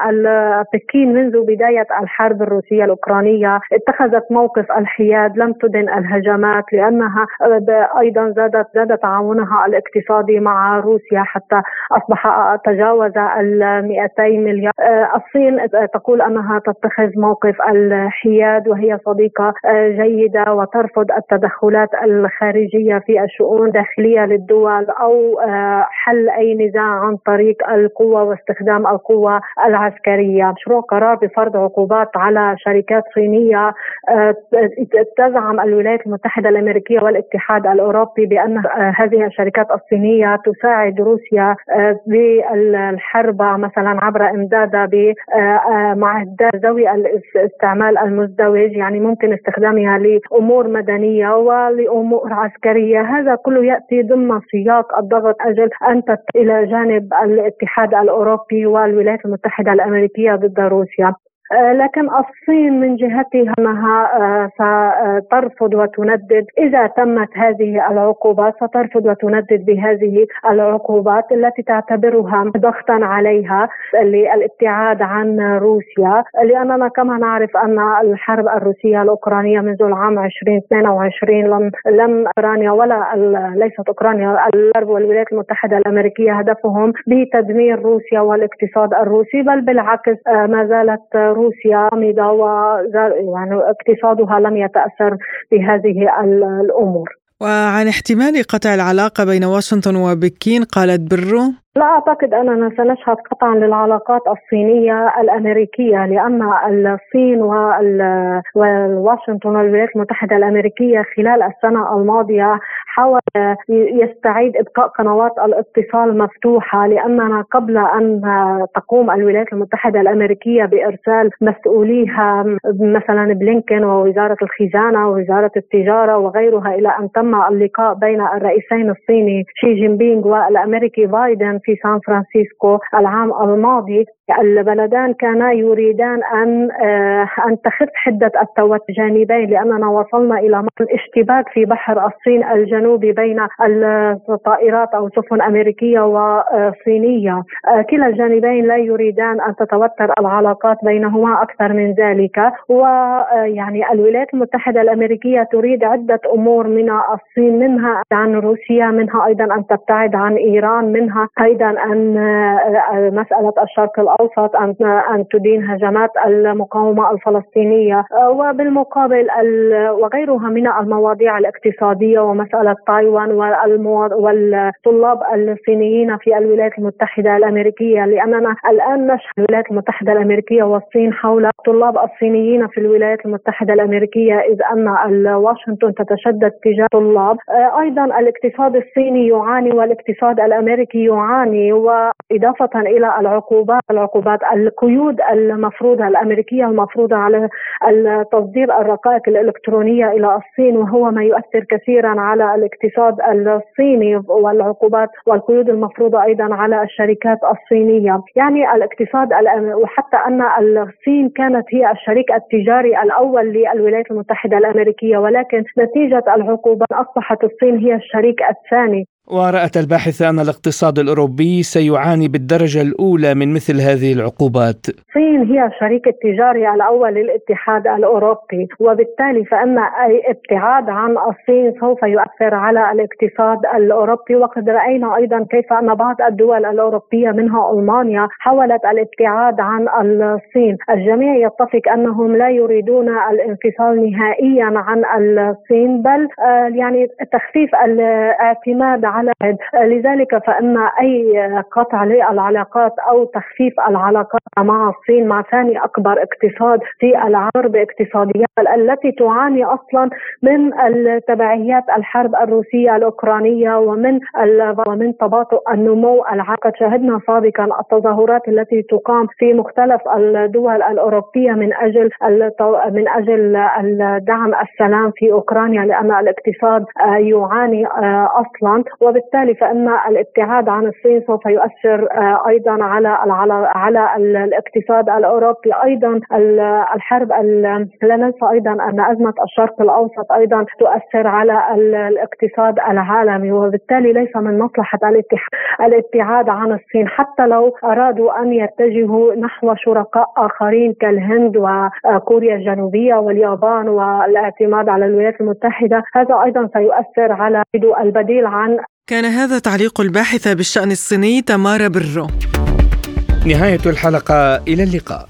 بكين منذ بداية الحرب الروسية الأوكرانية اتخذت موقف الحياد لم تدن الهجمات لأنها آه، أيضا زادت زاد تعاونها الاقتصادي مع روسيا حتى أصبح تجاوز ال 200 مليار الصين تقول أن أنها تتخذ موقف الحياد وهي صديقة آه، جيدة وترفض التدخلات الخارجية في الشؤون الداخلية للدول أو آه، حل أي نزاع عن طريق القوة واستخدام القوة العسكرية، مشروع قرار بفرض عقوبات على شركات صينية آه، تزعم الولايات المتحدة الأمريكية والاتحاد الأوروبي بأن هذه الشركات الصينية تساعد روسيا بالحرب مثلا عبر إمدادها مع ذوي الاستعمال المزدوج يعني ممكن استخدامها لأمور مدنية ولأمور عسكرية. هذا كله يأتي ضمن سياق الضغط أجل أن إلى جانب الاتحاد الأوروبي والولايات المتحدة الأمريكية ضد روسيا. لكن الصين من جهتها انها آه، سترفض وتندد. إذا تمت هذه العقوبات سترفض وتندد بهذه العقوبات التي تعتبرها ضغطا عليها للابتعاد عن روسيا. لأننا كما نعرف أن الحرب الروسية الأوكرانية منذ العام 2022 لم لم أوكرانيا ولا ليست أوكرانيا الغرب والولايات المتحدة الأمريكية هدفهم بتدمير روسيا والاقتصاد الروسي بل بالعكس آه، ما زالت روسيا غامضة ويعني اقتصادها لم يتأثر بهذه الأمور. وعن احتمال قطع العلاقة بين واشنطن وبكين قالت برو لا أعتقد أننا سنشهد قطعا للعلاقات الصينية الأمريكية لأن الصين وواشنطن والولايات المتحدة الأمريكية خلال السنة الماضية حاول يستعيد إبقاء قنوات الاتصال مفتوحة لأننا قبل أن تقوم الولايات المتحدة الأمريكية بإرسال مسؤوليها مثلا بلينكن ووزارة الخزانة ووزارة التجارة وغيرها إلى أن تم اللقاء بين الرئيسين الصيني شي جين بينغ والأمريكي بايدن في سان فرانسيسكو العام الماضي البلدان كانا يريدان أن آه، أن تخف حدة التوتر الجانبين لأننا وصلنا إلى اشتباك في بحر الصين الجنوبي بين الطائرات أو سفن أمريكية وصينية. آه، كلا الجانبين لا يريدان أن تتوتر العلاقات بينهما أكثر من ذلك. ويعني الولايات المتحدة الأمريكية تريد عدة أمور من الصين منها عن روسيا منها أيضا أن تبتعد عن إيران منها أيضا أن آه، مسألة الشرق الأوسط أن أن تدين هجمات المقاومة الفلسطينية. آه، وبالمقابل وغيرها من المواضيع الاقتصادية ومسألة تايوان والطلاب الصينيين في الولايات المتحدة الأمريكية. لأننا الآن نشهد الولايات المتحدة الأمريكية والصين حول الطلاب الصينيين في الولايات المتحدة الأمريكية إذ أن واشنطن تتشدد تجاه الطلاب. آه، أيضا الاقتصاد الصيني يعاني والاقتصاد الأمريكي يعاني وإضافة إلى العقوبات العقوبات القيود المفروضة الأمريكية المفروضة على تصدير الرقائق الإلكترونية إلى الصين وهو ما يؤثر كثيرا على الاقتصاد الصيني والعقوبات والقيود المفروضة أيضا على الشركات الصينية، يعني الاقتصاد وحتى أن الصين كانت هي الشريك التجاري الأول للولايات المتحدة الأمريكية ولكن نتيجة العقوبات أصبحت الصين هي الشريك الثاني. ورأت الباحثة أن الاقتصاد الأوروبي سيعاني بالدرجة الأولى من مثل هذه العقوبات. الصين هي الشريك التجاري الأول للاتحاد الأوروبي وبالتالي فإن أي ابتعاد عن الصين سوف يؤثر على الاقتصاد الأوروبي. وقد رأينا أيضا كيف أن بعض الدول الأوروبية منها ألمانيا حاولت الابتعاد عن الصين. الجميع يتفق أنهم لا يريدون الانفصال نهائيا عن الصين بل آه، يعني تخفيف الاعتماد على لذلك فإن أي قطع للعلاقات أو تخفيف العلاقات مع الصين مع ثاني أكبر اقتصاد في العرب اقتصاديات التي تعاني أصلا من تبعيات الحرب الروسية الأوكرانية ومن ومن تباطؤ النمو العام. شهدنا سابقا التظاهرات التي تقام في مختلف الدول الأوروبية من أجل من أجل دعم السلام في أوكرانيا لأن الاقتصاد يعاني أصلا. وبالتالي فإن الابتعاد عن الصين سوف يؤثر أيضا على على الاقتصاد الأوروبي. أيضا الحرب لا ننسى أيضا أن أزمة الشرق الأوسط أيضا تؤثر على الاقتصاد العالمي وبالتالي ليس من مصلحة الابتعاد عن الصين حتى لو أرادوا أن يتجهوا نحو شركاء آخرين كالهند وكوريا الجنوبية واليابان والاعتماد على الولايات المتحدة. هذا أيضا سيؤثر على البديل عن كان هذا تعليق الباحثة بالشأن الصيني تمارا برو. نهاية الحلقة إلى اللقاء.